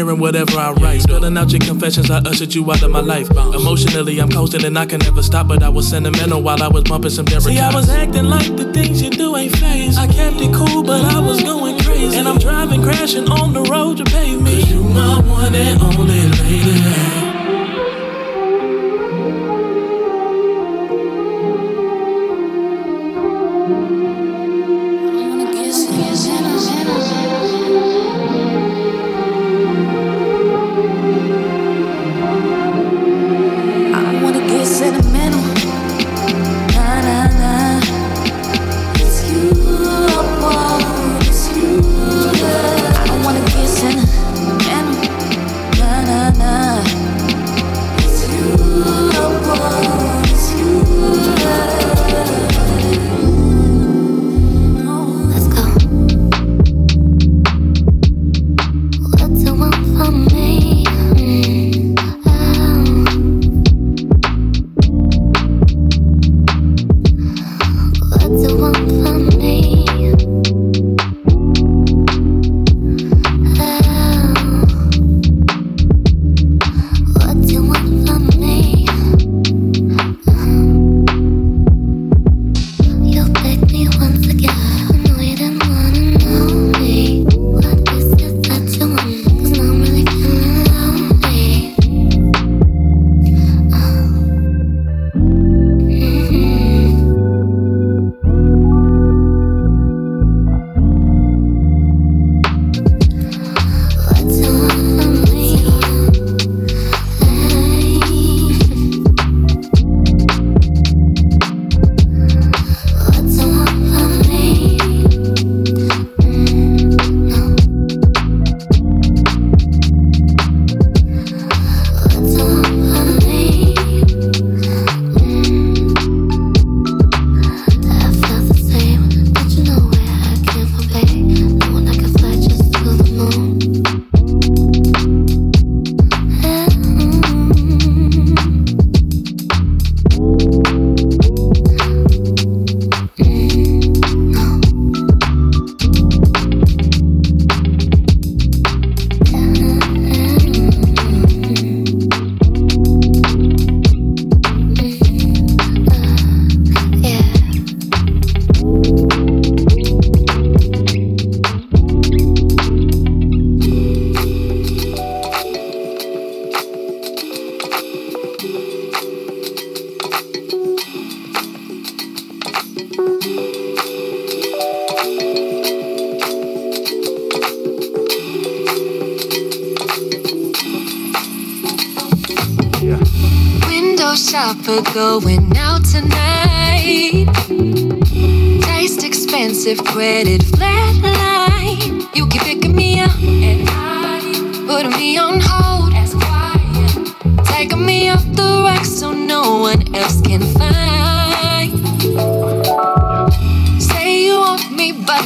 hearing whatever I write. Spilling out your confessions, I ushered you out of my life. Emotionally, I'm coasting and I can never stop, but I was sentimental while I was bumping some Derek. See, I was acting like the things you do ain't phase. I kept it cool, but I was going crazy. And I'm driving, crashing on the road you pay me. Cause you my one and only lady.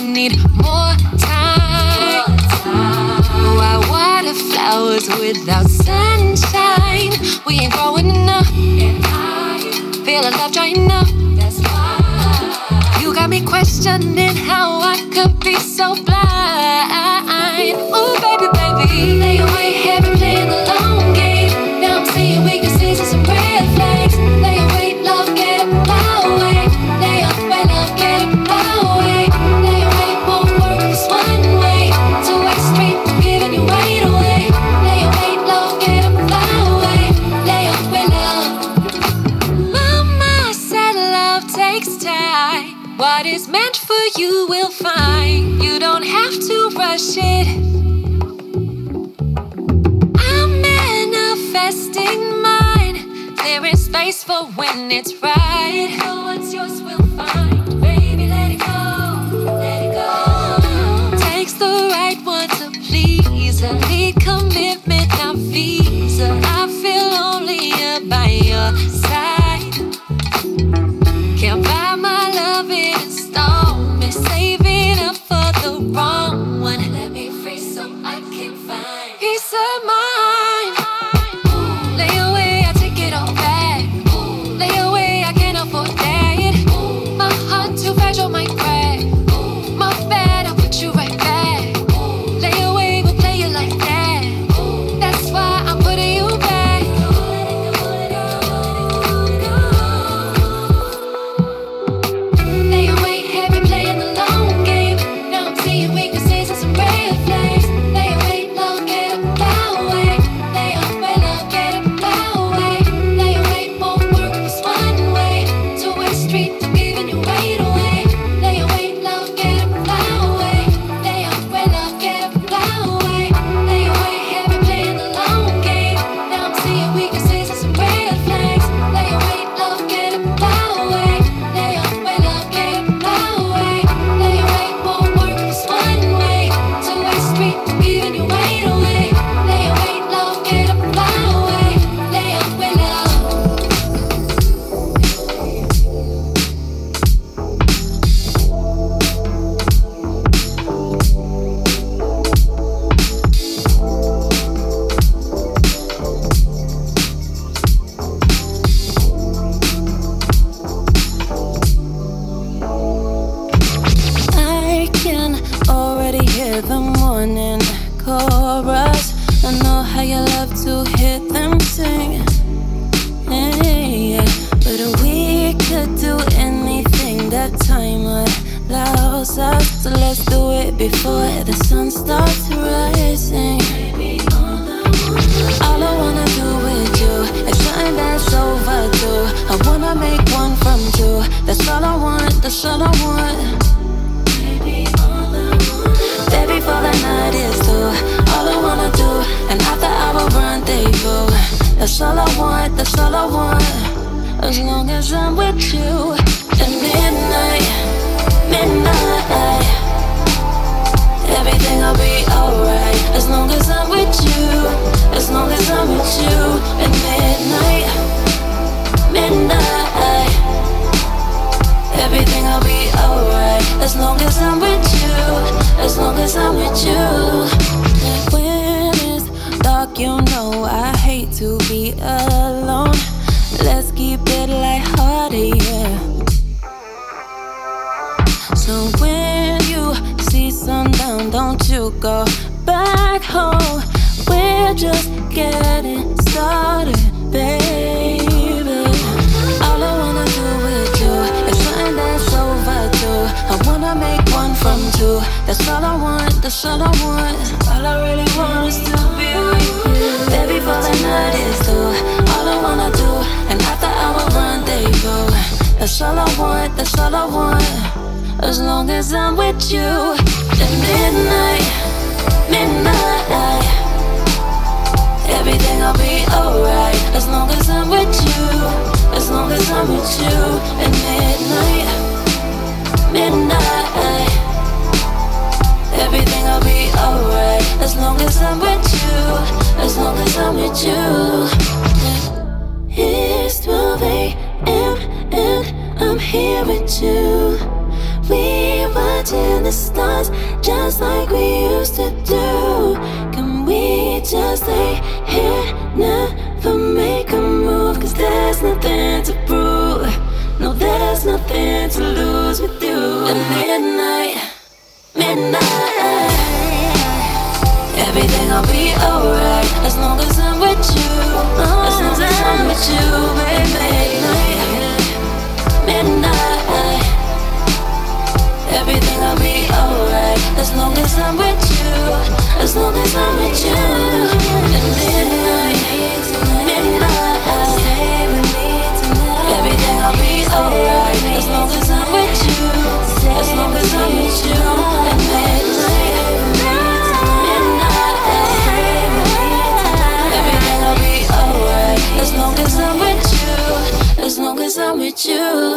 need more time. Oh, Why water flowers without sunshine? We ain't growing enough. Feel a love dry enough. You got me questioning how I could be so blind. Oh, baby, baby. it's right.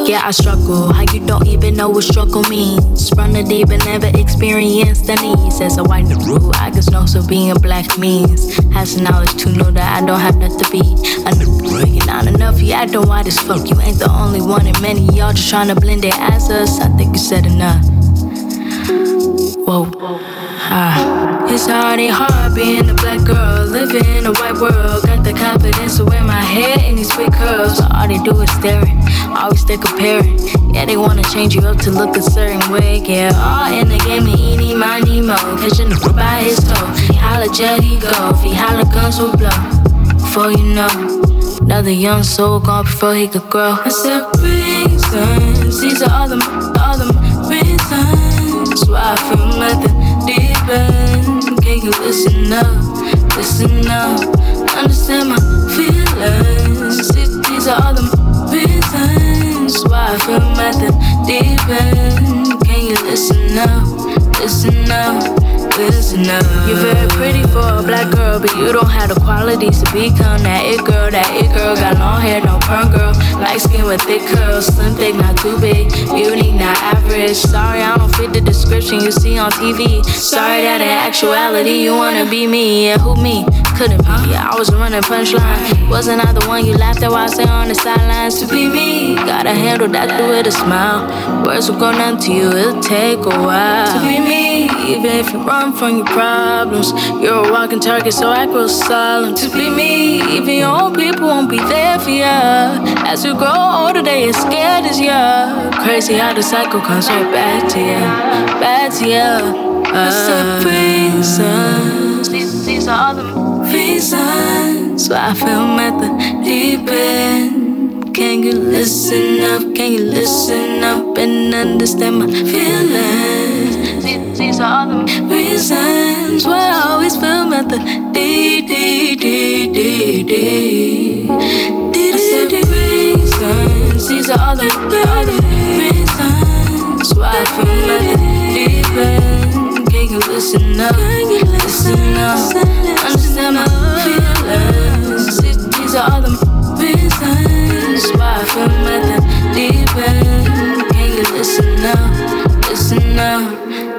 Yeah, I struggle. How you don't even know what struggle means? From the deep and never experienced the needs. As a white rule, I guess know so being black means. Has the knowledge to know that I don't have nothing to be. I know you're not enough, you acting white as fuck. You ain't the only one, and many y'all just trying to blend it as us. I think you said enough. Whoa. Ah. It's already hard being a black girl, living in a white world. Got the confidence to wear my hair in these big curls. All they do is staring, always they comparing. Yeah, they wanna change you up to look a certain way. Yeah, all in the game of eeny, miny, mo. Catching the by his toe. Holla, jelly, go. He holla, guns will blow. Before you know, another young soul gone before he could grow. I said, reasons, these are all the, all the reasons why I feel nothing deep end. Can you listen up, listen up, understand my feelings? These, are all the reasons why I feel nothing deep end. Can you listen up, listen up? Listen up. You're very pretty for a black girl, but you don't have the qualities to become that it girl. That it girl got long hair, no perm girl. Light skin with thick curls, slim thick, not too big. Unique, not average. Sorry, I don't fit the description you see on TV. Sorry that in actuality you wanna be me. Yeah, who me? Couldn't be. I was running punchline. Wasn't I the one you laughed at while I sat on the sidelines? To be me, gotta handle that with a smile. Words will go numb to you, it'll take a while. To be me, even if you run from your problems, you're a walking target, so I grow silent. To be me, even your own people won't be there for ya. As you grow older, they as scared as you. Crazy how the cycle comes right back to ya, back to ya. I said uh. reasons. These, these are all the reasons why I feel at the deep end. Can you listen up? Can you listen up and understand my feelings? These, these are all the reasons why I always feel at the deep, deep, deep, deep, deep. I said reasons. These are all the, all the reasons why I feel at the deep end. Can you listen up? Can you listen up? Understand my feelings. These are all the feel at the deep end. Can you listen? Listen.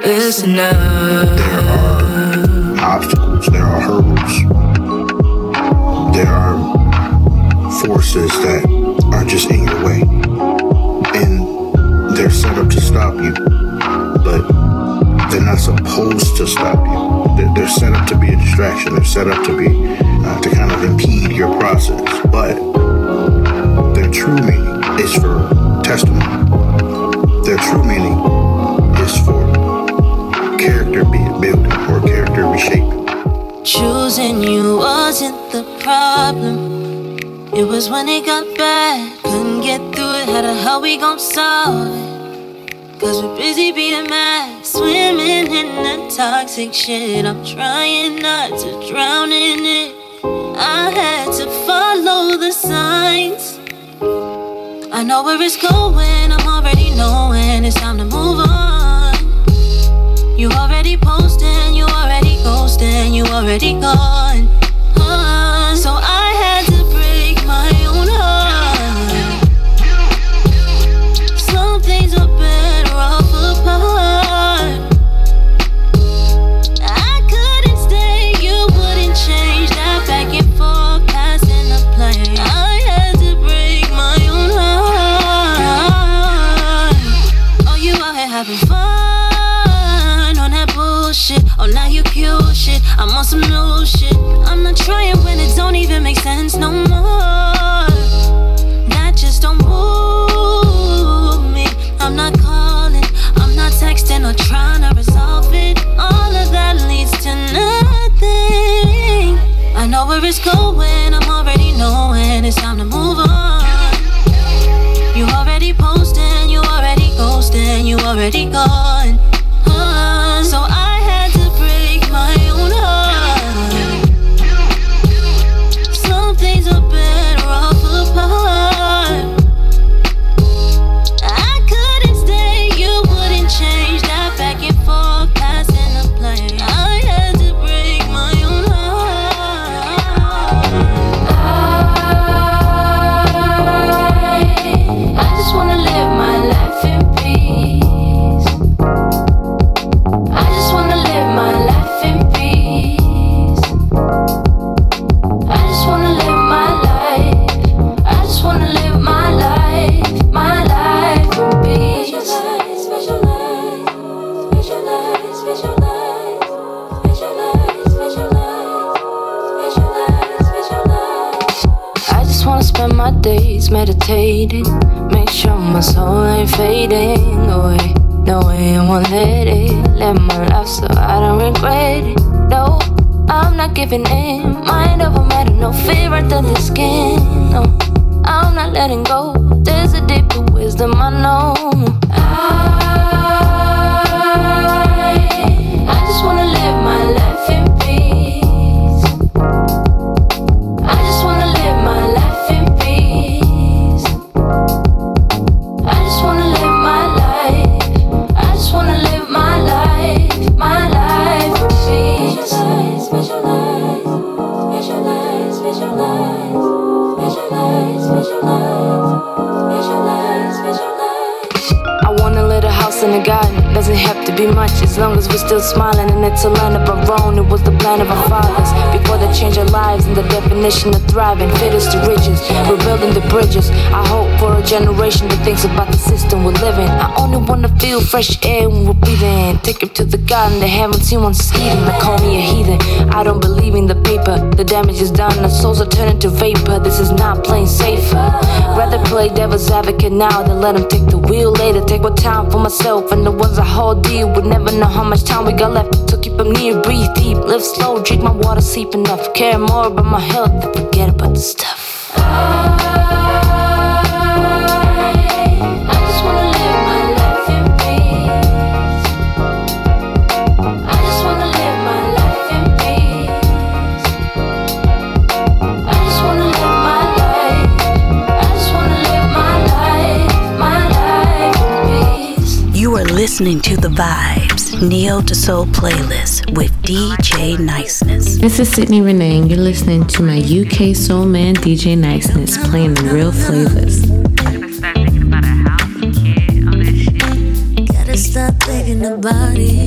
Listen. There are obstacles, there are hurdles, there are forces that are just in your way. And they're set up to stop you, but they're not supposed to stop you. They're, they're set up to be a distraction, they're set up to be, uh, to kind of impede your process. But their true meaning is for testimony. Their true meaning is for character being built or character reshaping. Choosing you wasn't the problem. It was when it got bad. Couldn't get through it. How the hell we gon' solve it? Cause we're busy being mad. Swimming in that toxic shit. I'm trying not to drown in it. I had to follow the signs. I know where it's going. I'm already knowing it's time to move on. You already posting, you already ghosting, you already gone. It's going, I'm already knowing it's time to move on. You already posting, you already ghosting, you already gone. I spend my days meditating. Make sure my soul ain't fading away. No way I won't let it. Live my life so I don't regret it. No, I'm not giving in. Mind over matter, no fear under the skin. No, I'm not letting go. There's a deeper wisdom I know. I still smiling. And it's a land of our own. It was the plan of our fathers. Before they change our lives and the definition of thriving. Fit us to riches. We're building the bridges. I hope for a generation that thinks about the system we're living. I only wanna feel fresh air when we're breathing. Take it to the garden they haven't seen once eating. They call me a heathen. I don't believe in the paper. The damage is done. Our souls are turning to vapor. This is not playing safer. Rather play devil's advocate now than let them take the wheel later. Take more time for myself and the ones I hold dear. We never know how much time we got left. So keep them near, breathe deep, live slow, drink my water, sleep enough. Care more about my health than forget about the stuff. You are listening to The Vibes Neo to Soul playlist with DJ Niceness. This is Sydney Renee, and you're listening to my UK Soul Man DJ Niceness playing the real flavors. Gotta stop thinking about it.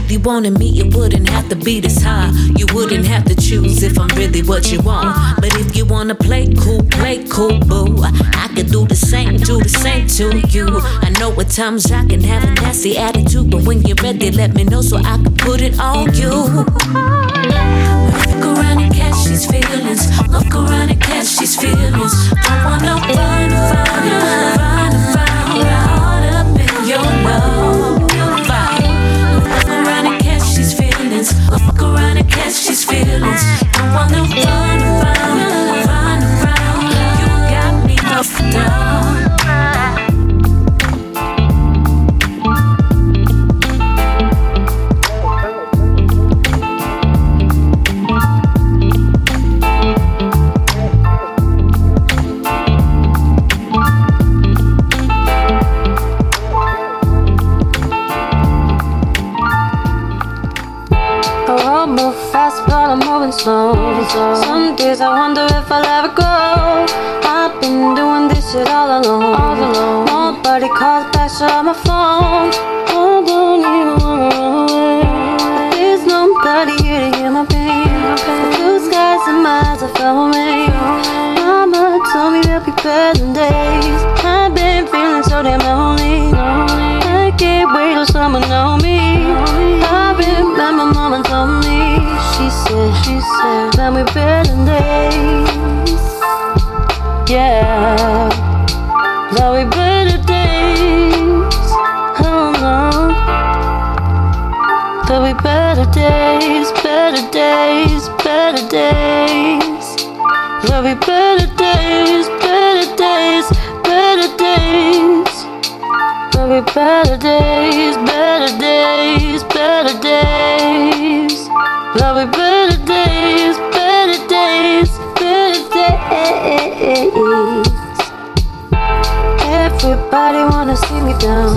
If you wanted me, it wouldn't have to be this high. You wouldn't have to choose if I'm really what you want. But if you wanna play cool, play cool, boo. I could do the same, do the same to you. I know at times I can have a nasty attitude, but when you're ready, let me know so I can put it on you. Look around and catch these feelings. Look around and catch these feelings. Don't want no run around, run around. Caught up in your love. There'll be better days, better days, better days. There'll be better days, better days, better days. There'll be better days, better days, better days. There'll be better days, Everybody wanna see me down.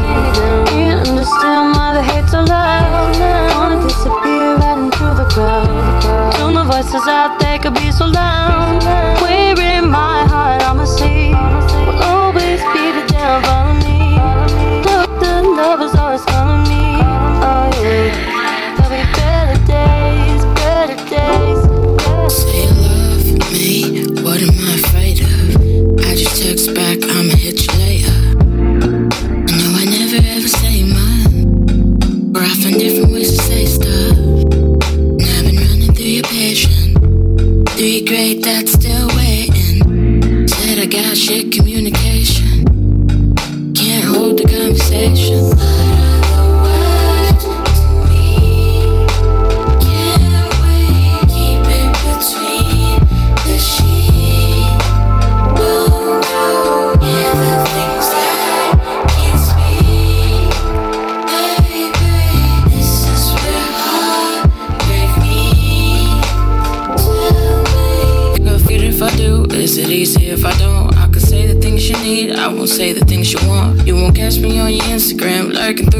Can't understand why the hate's so loud. Wanna disappear right into the crowd. Tune the voices out there could be so loud. Where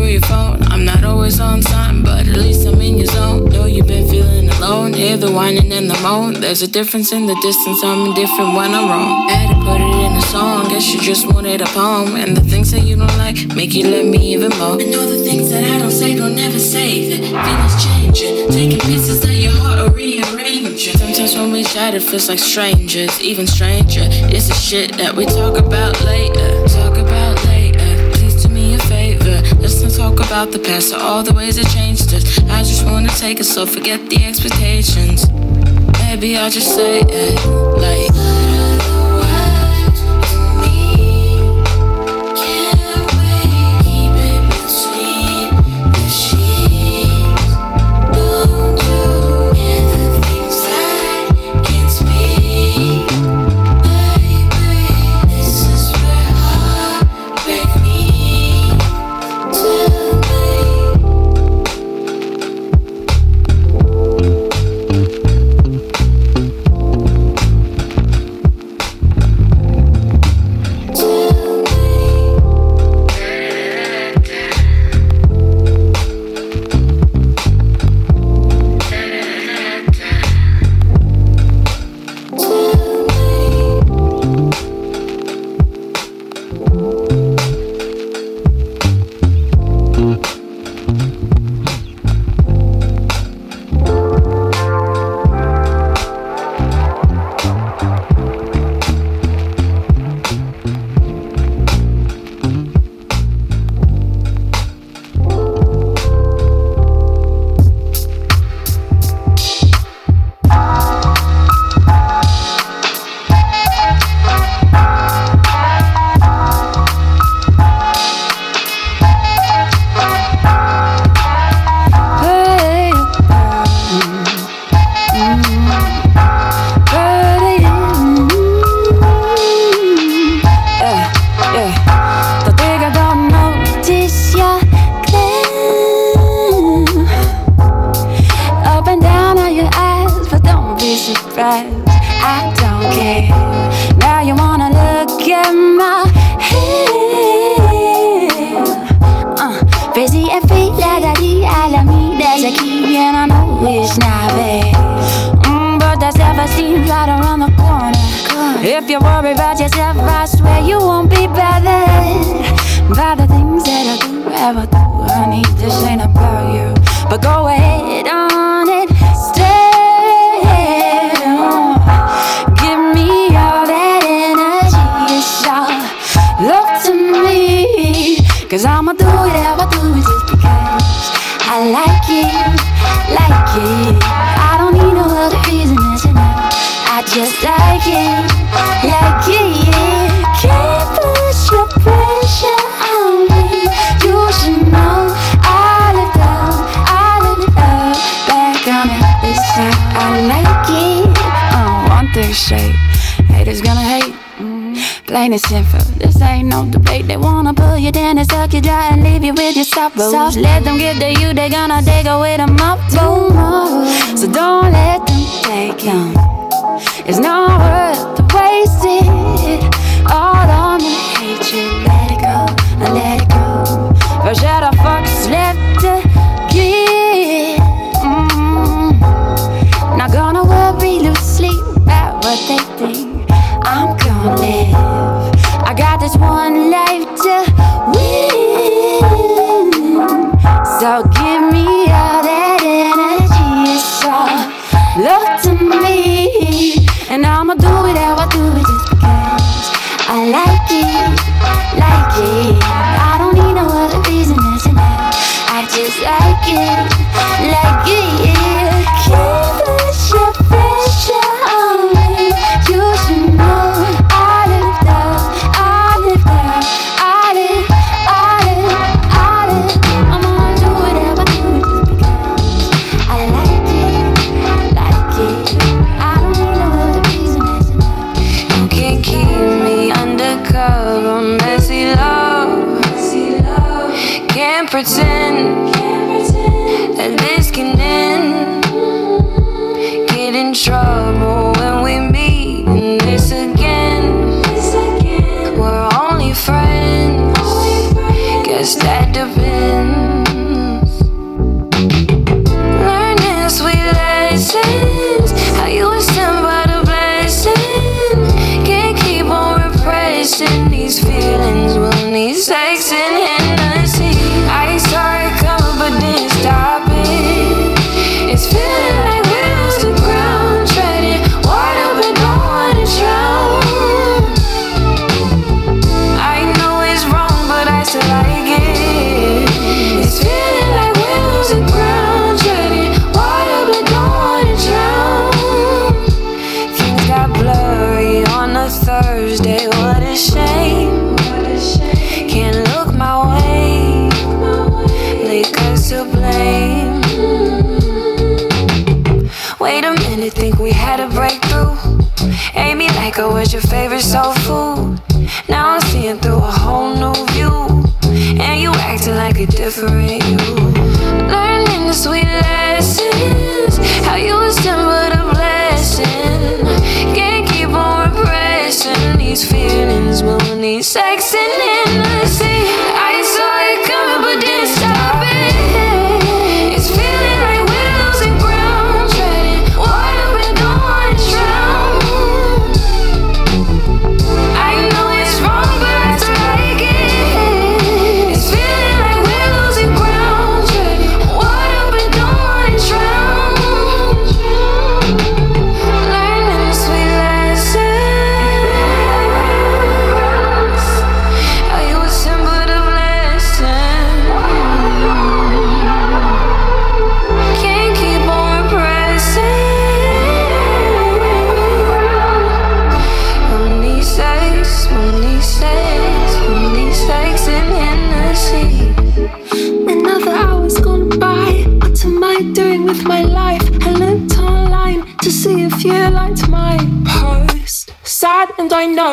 through your phone. I'm not always on time, but at least I'm in your zone. Know you've been feeling alone, hear the whining and the moan. There's a difference in the distance, I'm indifferent when I'm wrong. Had to put it in a song, guess you just wanted a poem. And the things that you don't like make you love me even more. And all the things that I don't say, don't never say that. Feelings changing, taking pieces of your heart or rearranging. Sometimes when we chat, it feels like strangers, even stranger. It's the shit that we talk about later. Talk Let's not talk about the past or all the ways it changed us. I just wanna take it, so forget the expectations. Maybe I'll just say it like.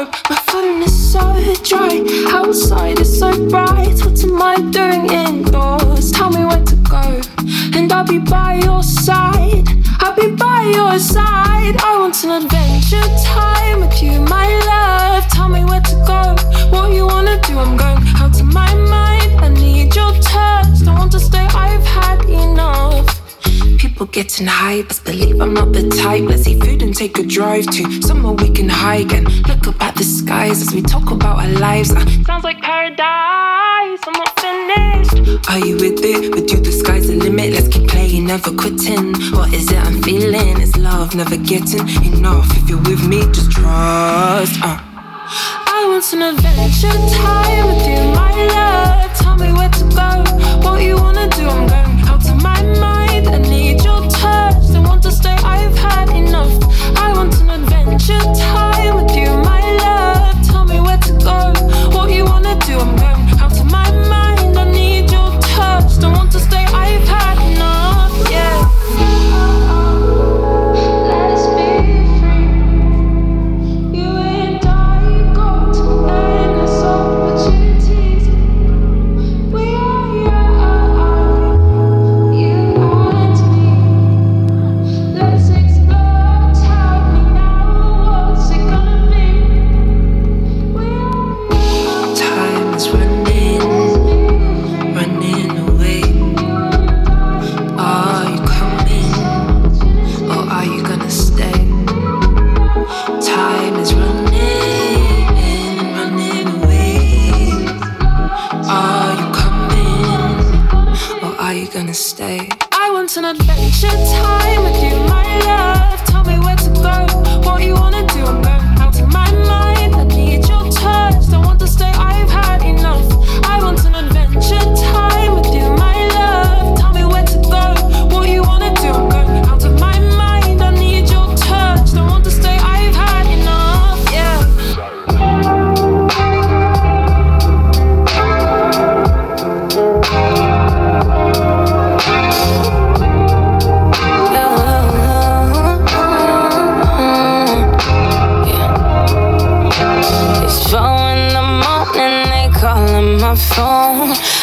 Bye. getting high, Best believe I'm not the type. Let's eat food and take a drive to somewhere we can hike and look up at the skies as we talk about our lives. Uh, sounds like paradise. I'm not finished. Are you with it? With you, the sky's the limit. Let's keep playing, never quitting. What is it I'm feeling? It's love, never getting enough. If you're with me, just trust. Uh. I want some adventure time with you.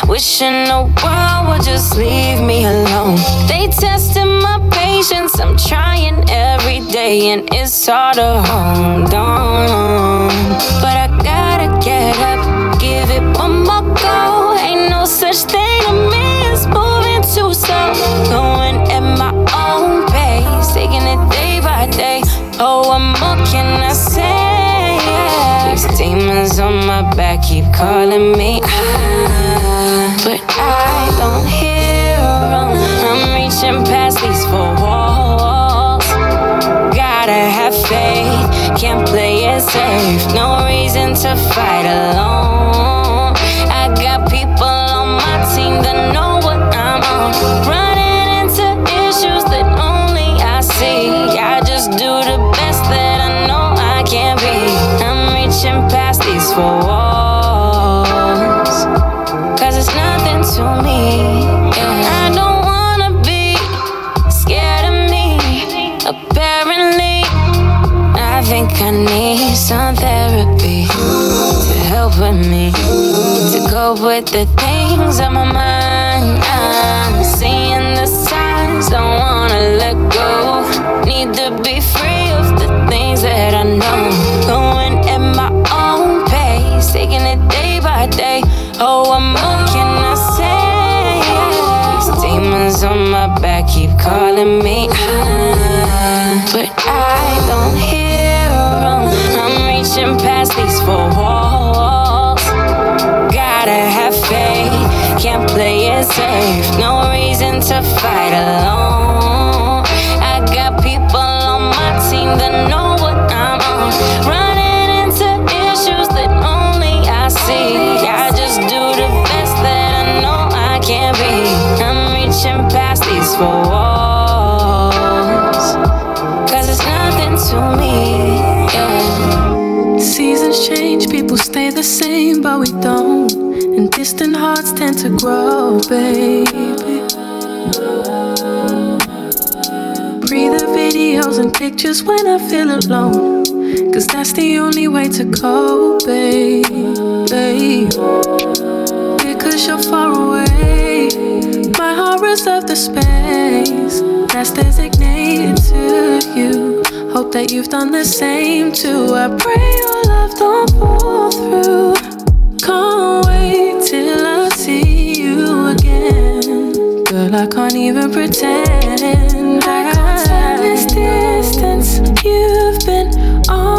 Wishing the world would just leave me alone. They testing my patience, I'm trying every day, and it's hard to hold on. But I gotta get up, give it one more go. Ain't no such thing to me as moving too slow. Going at my own pace, taking it day by day. Oh, what more can I say? These demons on my back keep calling me but I don't hear them. I'm reaching past these four walls. Gotta have faith, can't play it safe. No reason to fight alone. I got people on my team that know what I'm on. Running into issues that only I see. I just do the best that I know I can be. I'm reaching past these four walls. With me. To cope with the things on my mind. I'm seeing the signs, don't wanna let go. Need to be free of the things that I know. Going at my own pace, taking it day by day. Oh, more can I say? Demons on my back keep calling me. But I don't hear them. I'm reaching past safe. No reason to fight alone. I got people on my team that know what I'm on. Running into issues that only I see. I just do the best that I know I can be. I'm reaching past these four walls. Cause it's nothing to me. Yeah. Seasons change, people stay the same, but we don't. And distant hearts tend to grow, baby. Breathe the videos and pictures when I feel alone. Cause that's the only way to cope, baby. Because you're far away. My heart reserves the space that's designated to you. Hope that you've done the same too. I pray your love don't fall through. Can't wait even pretend. I can't this distance. You've been on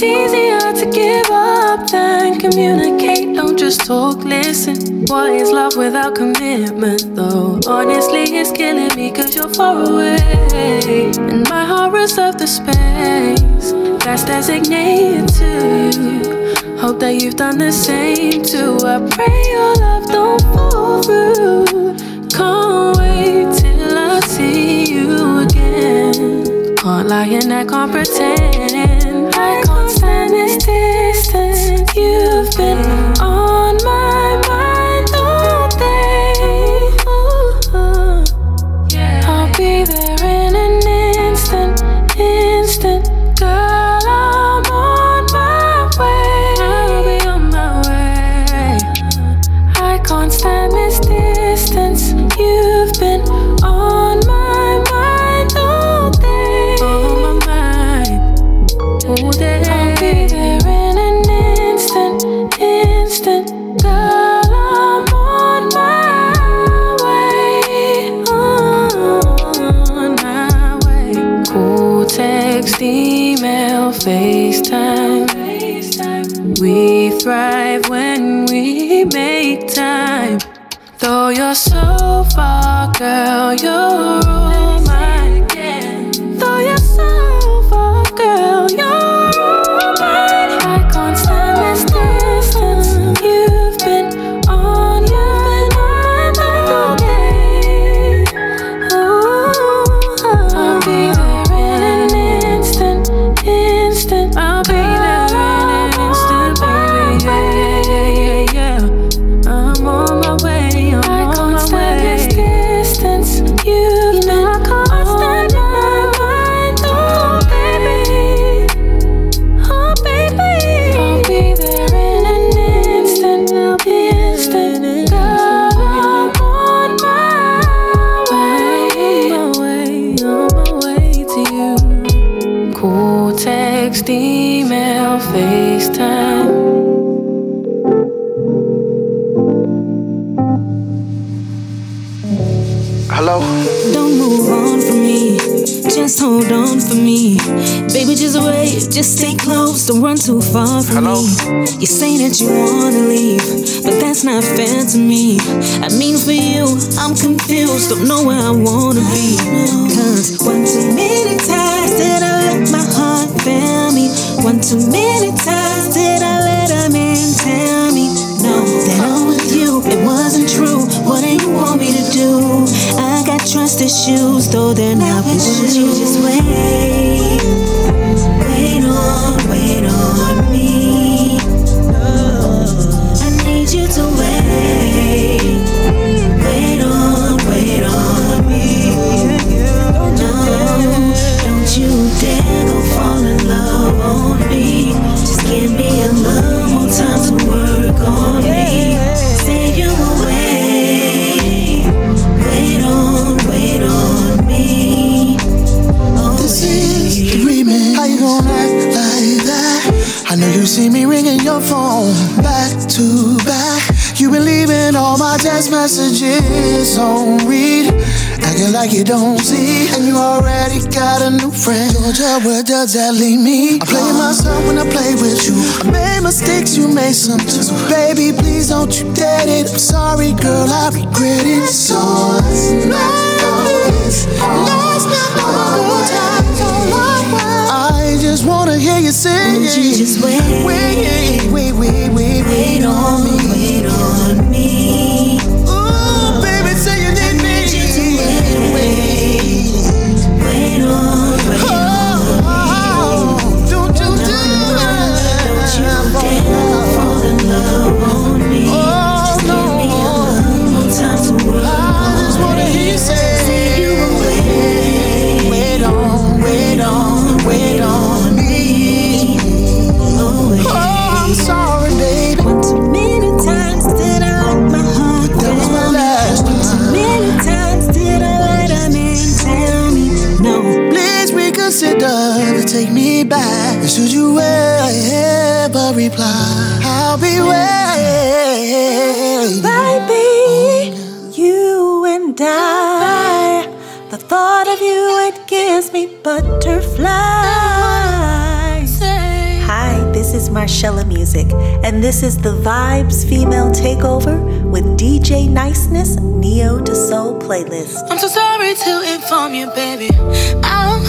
It's easier to give up than communicate. Don't just talk, listen. What is love without commitment, though? Honestly, it's killing me cause you're far away. And my heart reserves the space that's designated to you. Hope that you've done the same too. I pray your love don't fall through. Can't wait till I see you again. Can't lie and I can't pretend. Hello? You say that you wanna leave, but that's not fair to me. I mean, for you, I'm confused. Don't know where I wanna be. Cause one too many times did I let my heart fail me. One too many times did I let a man tell me. No, that I'm with you. It wasn't true. What do you want me to do? I got trust issues, though they're not with you. Just wait, text messages on read. Acting like you don't see, and you already got a new friend. Georgia, where does that leave me? I play myself when I play with you. I made mistakes, you made some too. So baby, please don't you dare it. I'm sorry, girl, I regret it. So let's not do this. Let's not do my good times all over. I just wanna hear you sing. Won't you just wait? Wait, wait, wait, wait, wait on me. Wait on me. Ever reply, I'll be waiting. Baby, you and I, the thought of you, it gives me butterflies. Hi, this is Marcella Music, and this is the Vibes Female Takeover with DJ Niceness Neo to Soul playlist. I'm so sorry to inform you, baby. I'm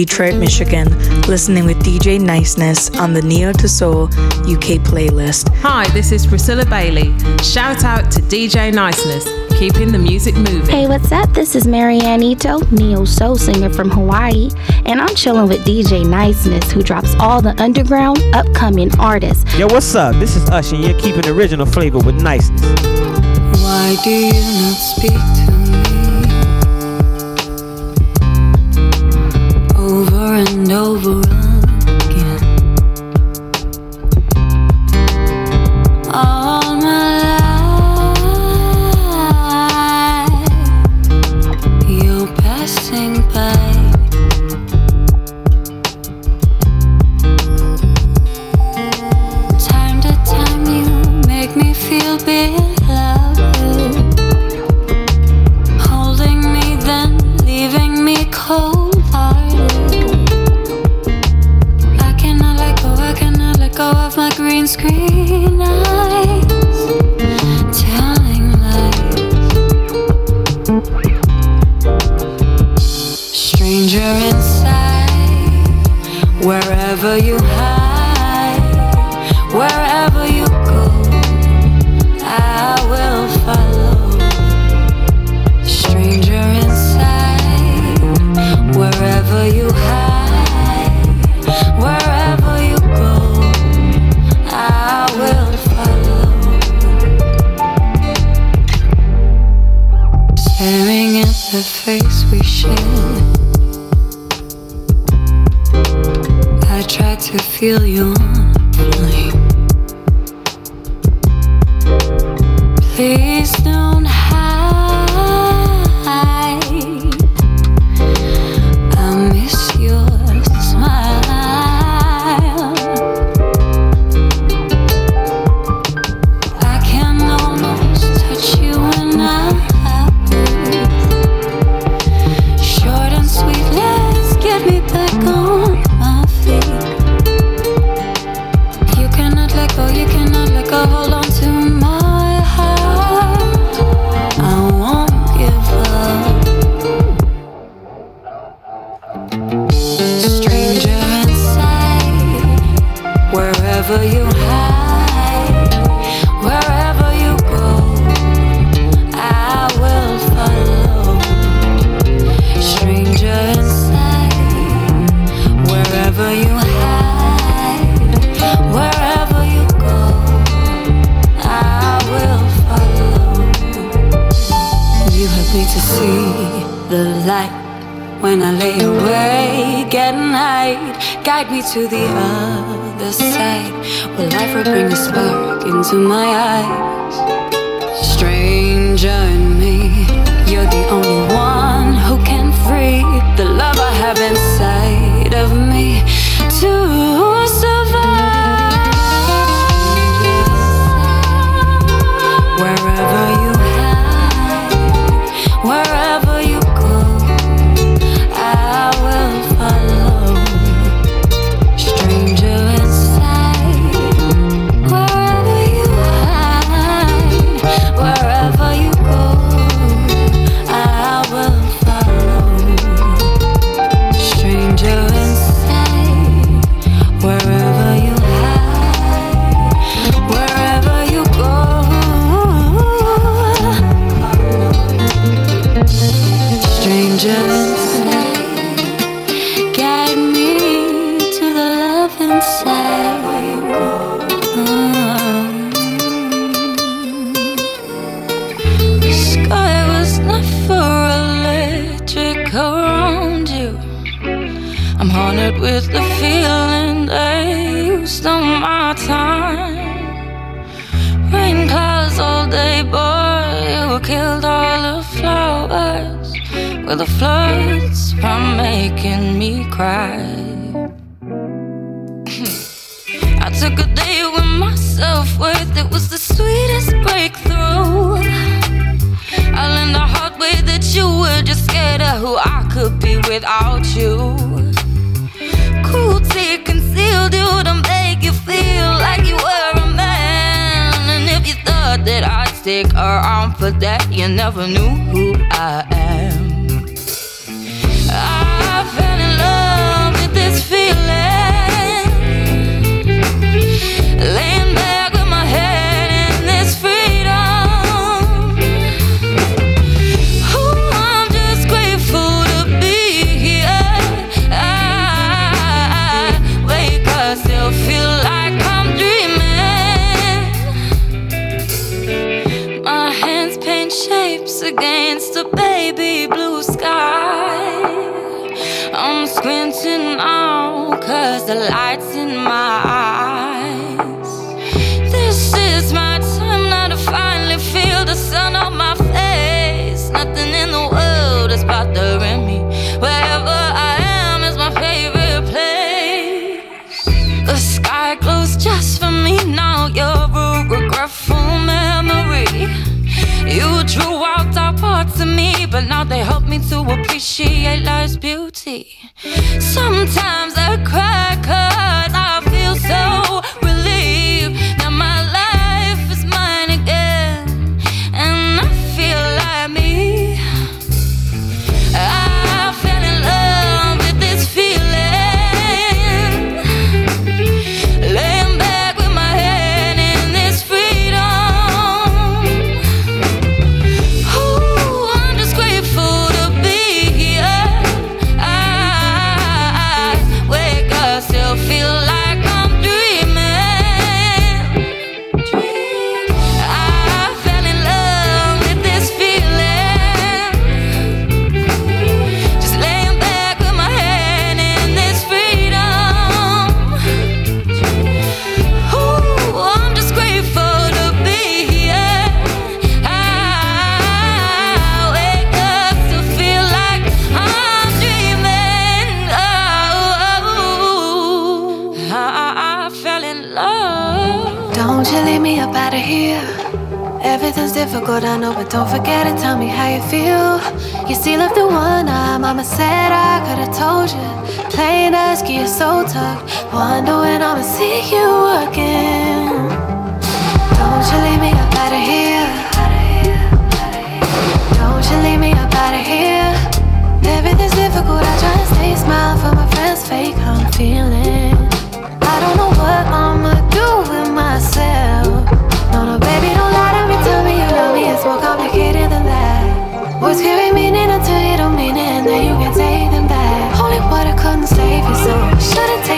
Detroit, Michigan, listening with DJ Niceness on the Neo to Soul UK playlist. Hi, this is Priscilla Bailey. Shout out to DJ Niceness, keeping the music moving. Hey, what's up? This is Marianne Ito, Neo Soul singer from Hawaii, and I'm chilling with DJ Niceness, who drops all the underground upcoming artists. Yo, what's up? This is Usher, and you're keeping original flavor with Niceness. Why do you not speak?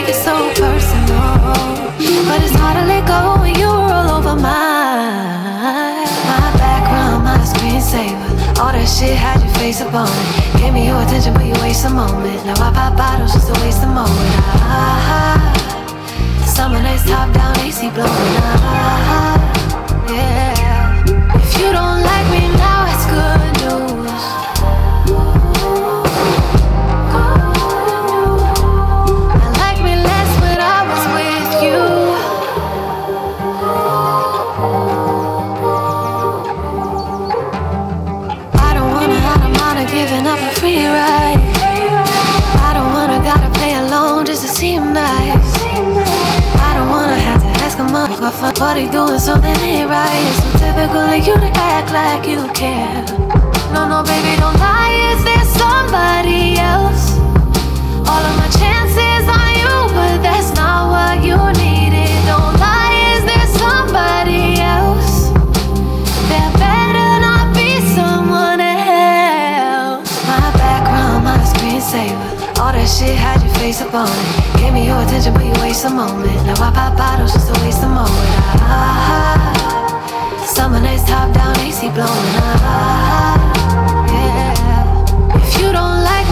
make it so personal. But it's hard to let go when you roll over my my background, my screensaver. All that shit had your face upon it. Gave me your attention, but you waste a moment. Now I pop bottles just to waste a moment. Ah, summer nights top down, AC blowing. Ah, yeah. If you don't like me now, it's good news. fuck what he doing something ain't right. It's so typical of you to act like you care. No, no, baby, don't lie. Is there somebody else? All of my chances on you, but that's not what you needed. Don't lie. Is there somebody else? There better not be someone else. My background, my screensaver. All that shit had your face up on it. Gave me your attention, but you waste a moment. Now I pop bottles just to waste a moment. Ah, summer nights top down, AC blowing. Ah, yeah. If you don't like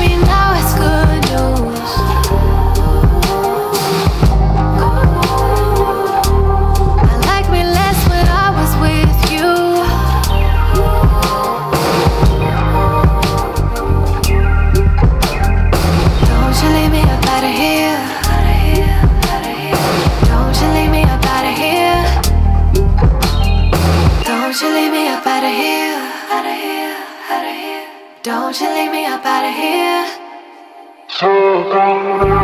Won't you leave me up out of here? So gone.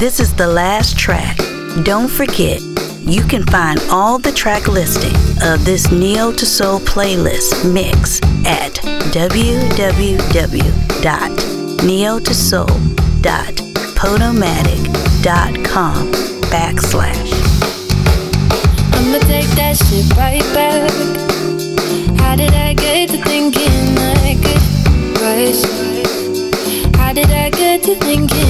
This is the last track. Don't forget, you can find all the track listing of this Neo to Soul playlist mix at www.neotosoul.podomatic.com backslash. I'ma take that shit right back. How did I get to thinking I could rush? How did I get to thinking?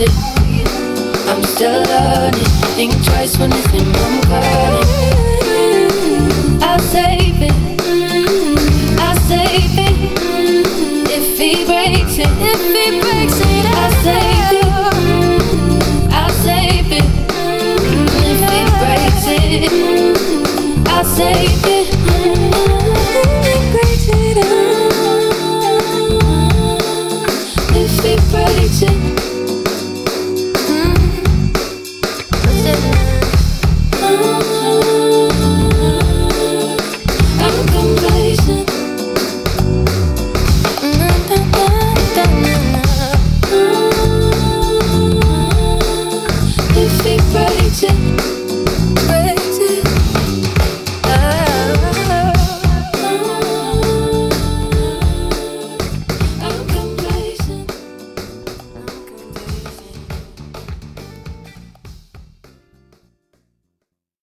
it. I'm still learning. Think twice when it's him I'm. I'll save it. I'll save it. If he breaks it, if he breaks it, I'll save it. I'll save it. If he breaks it, I'll save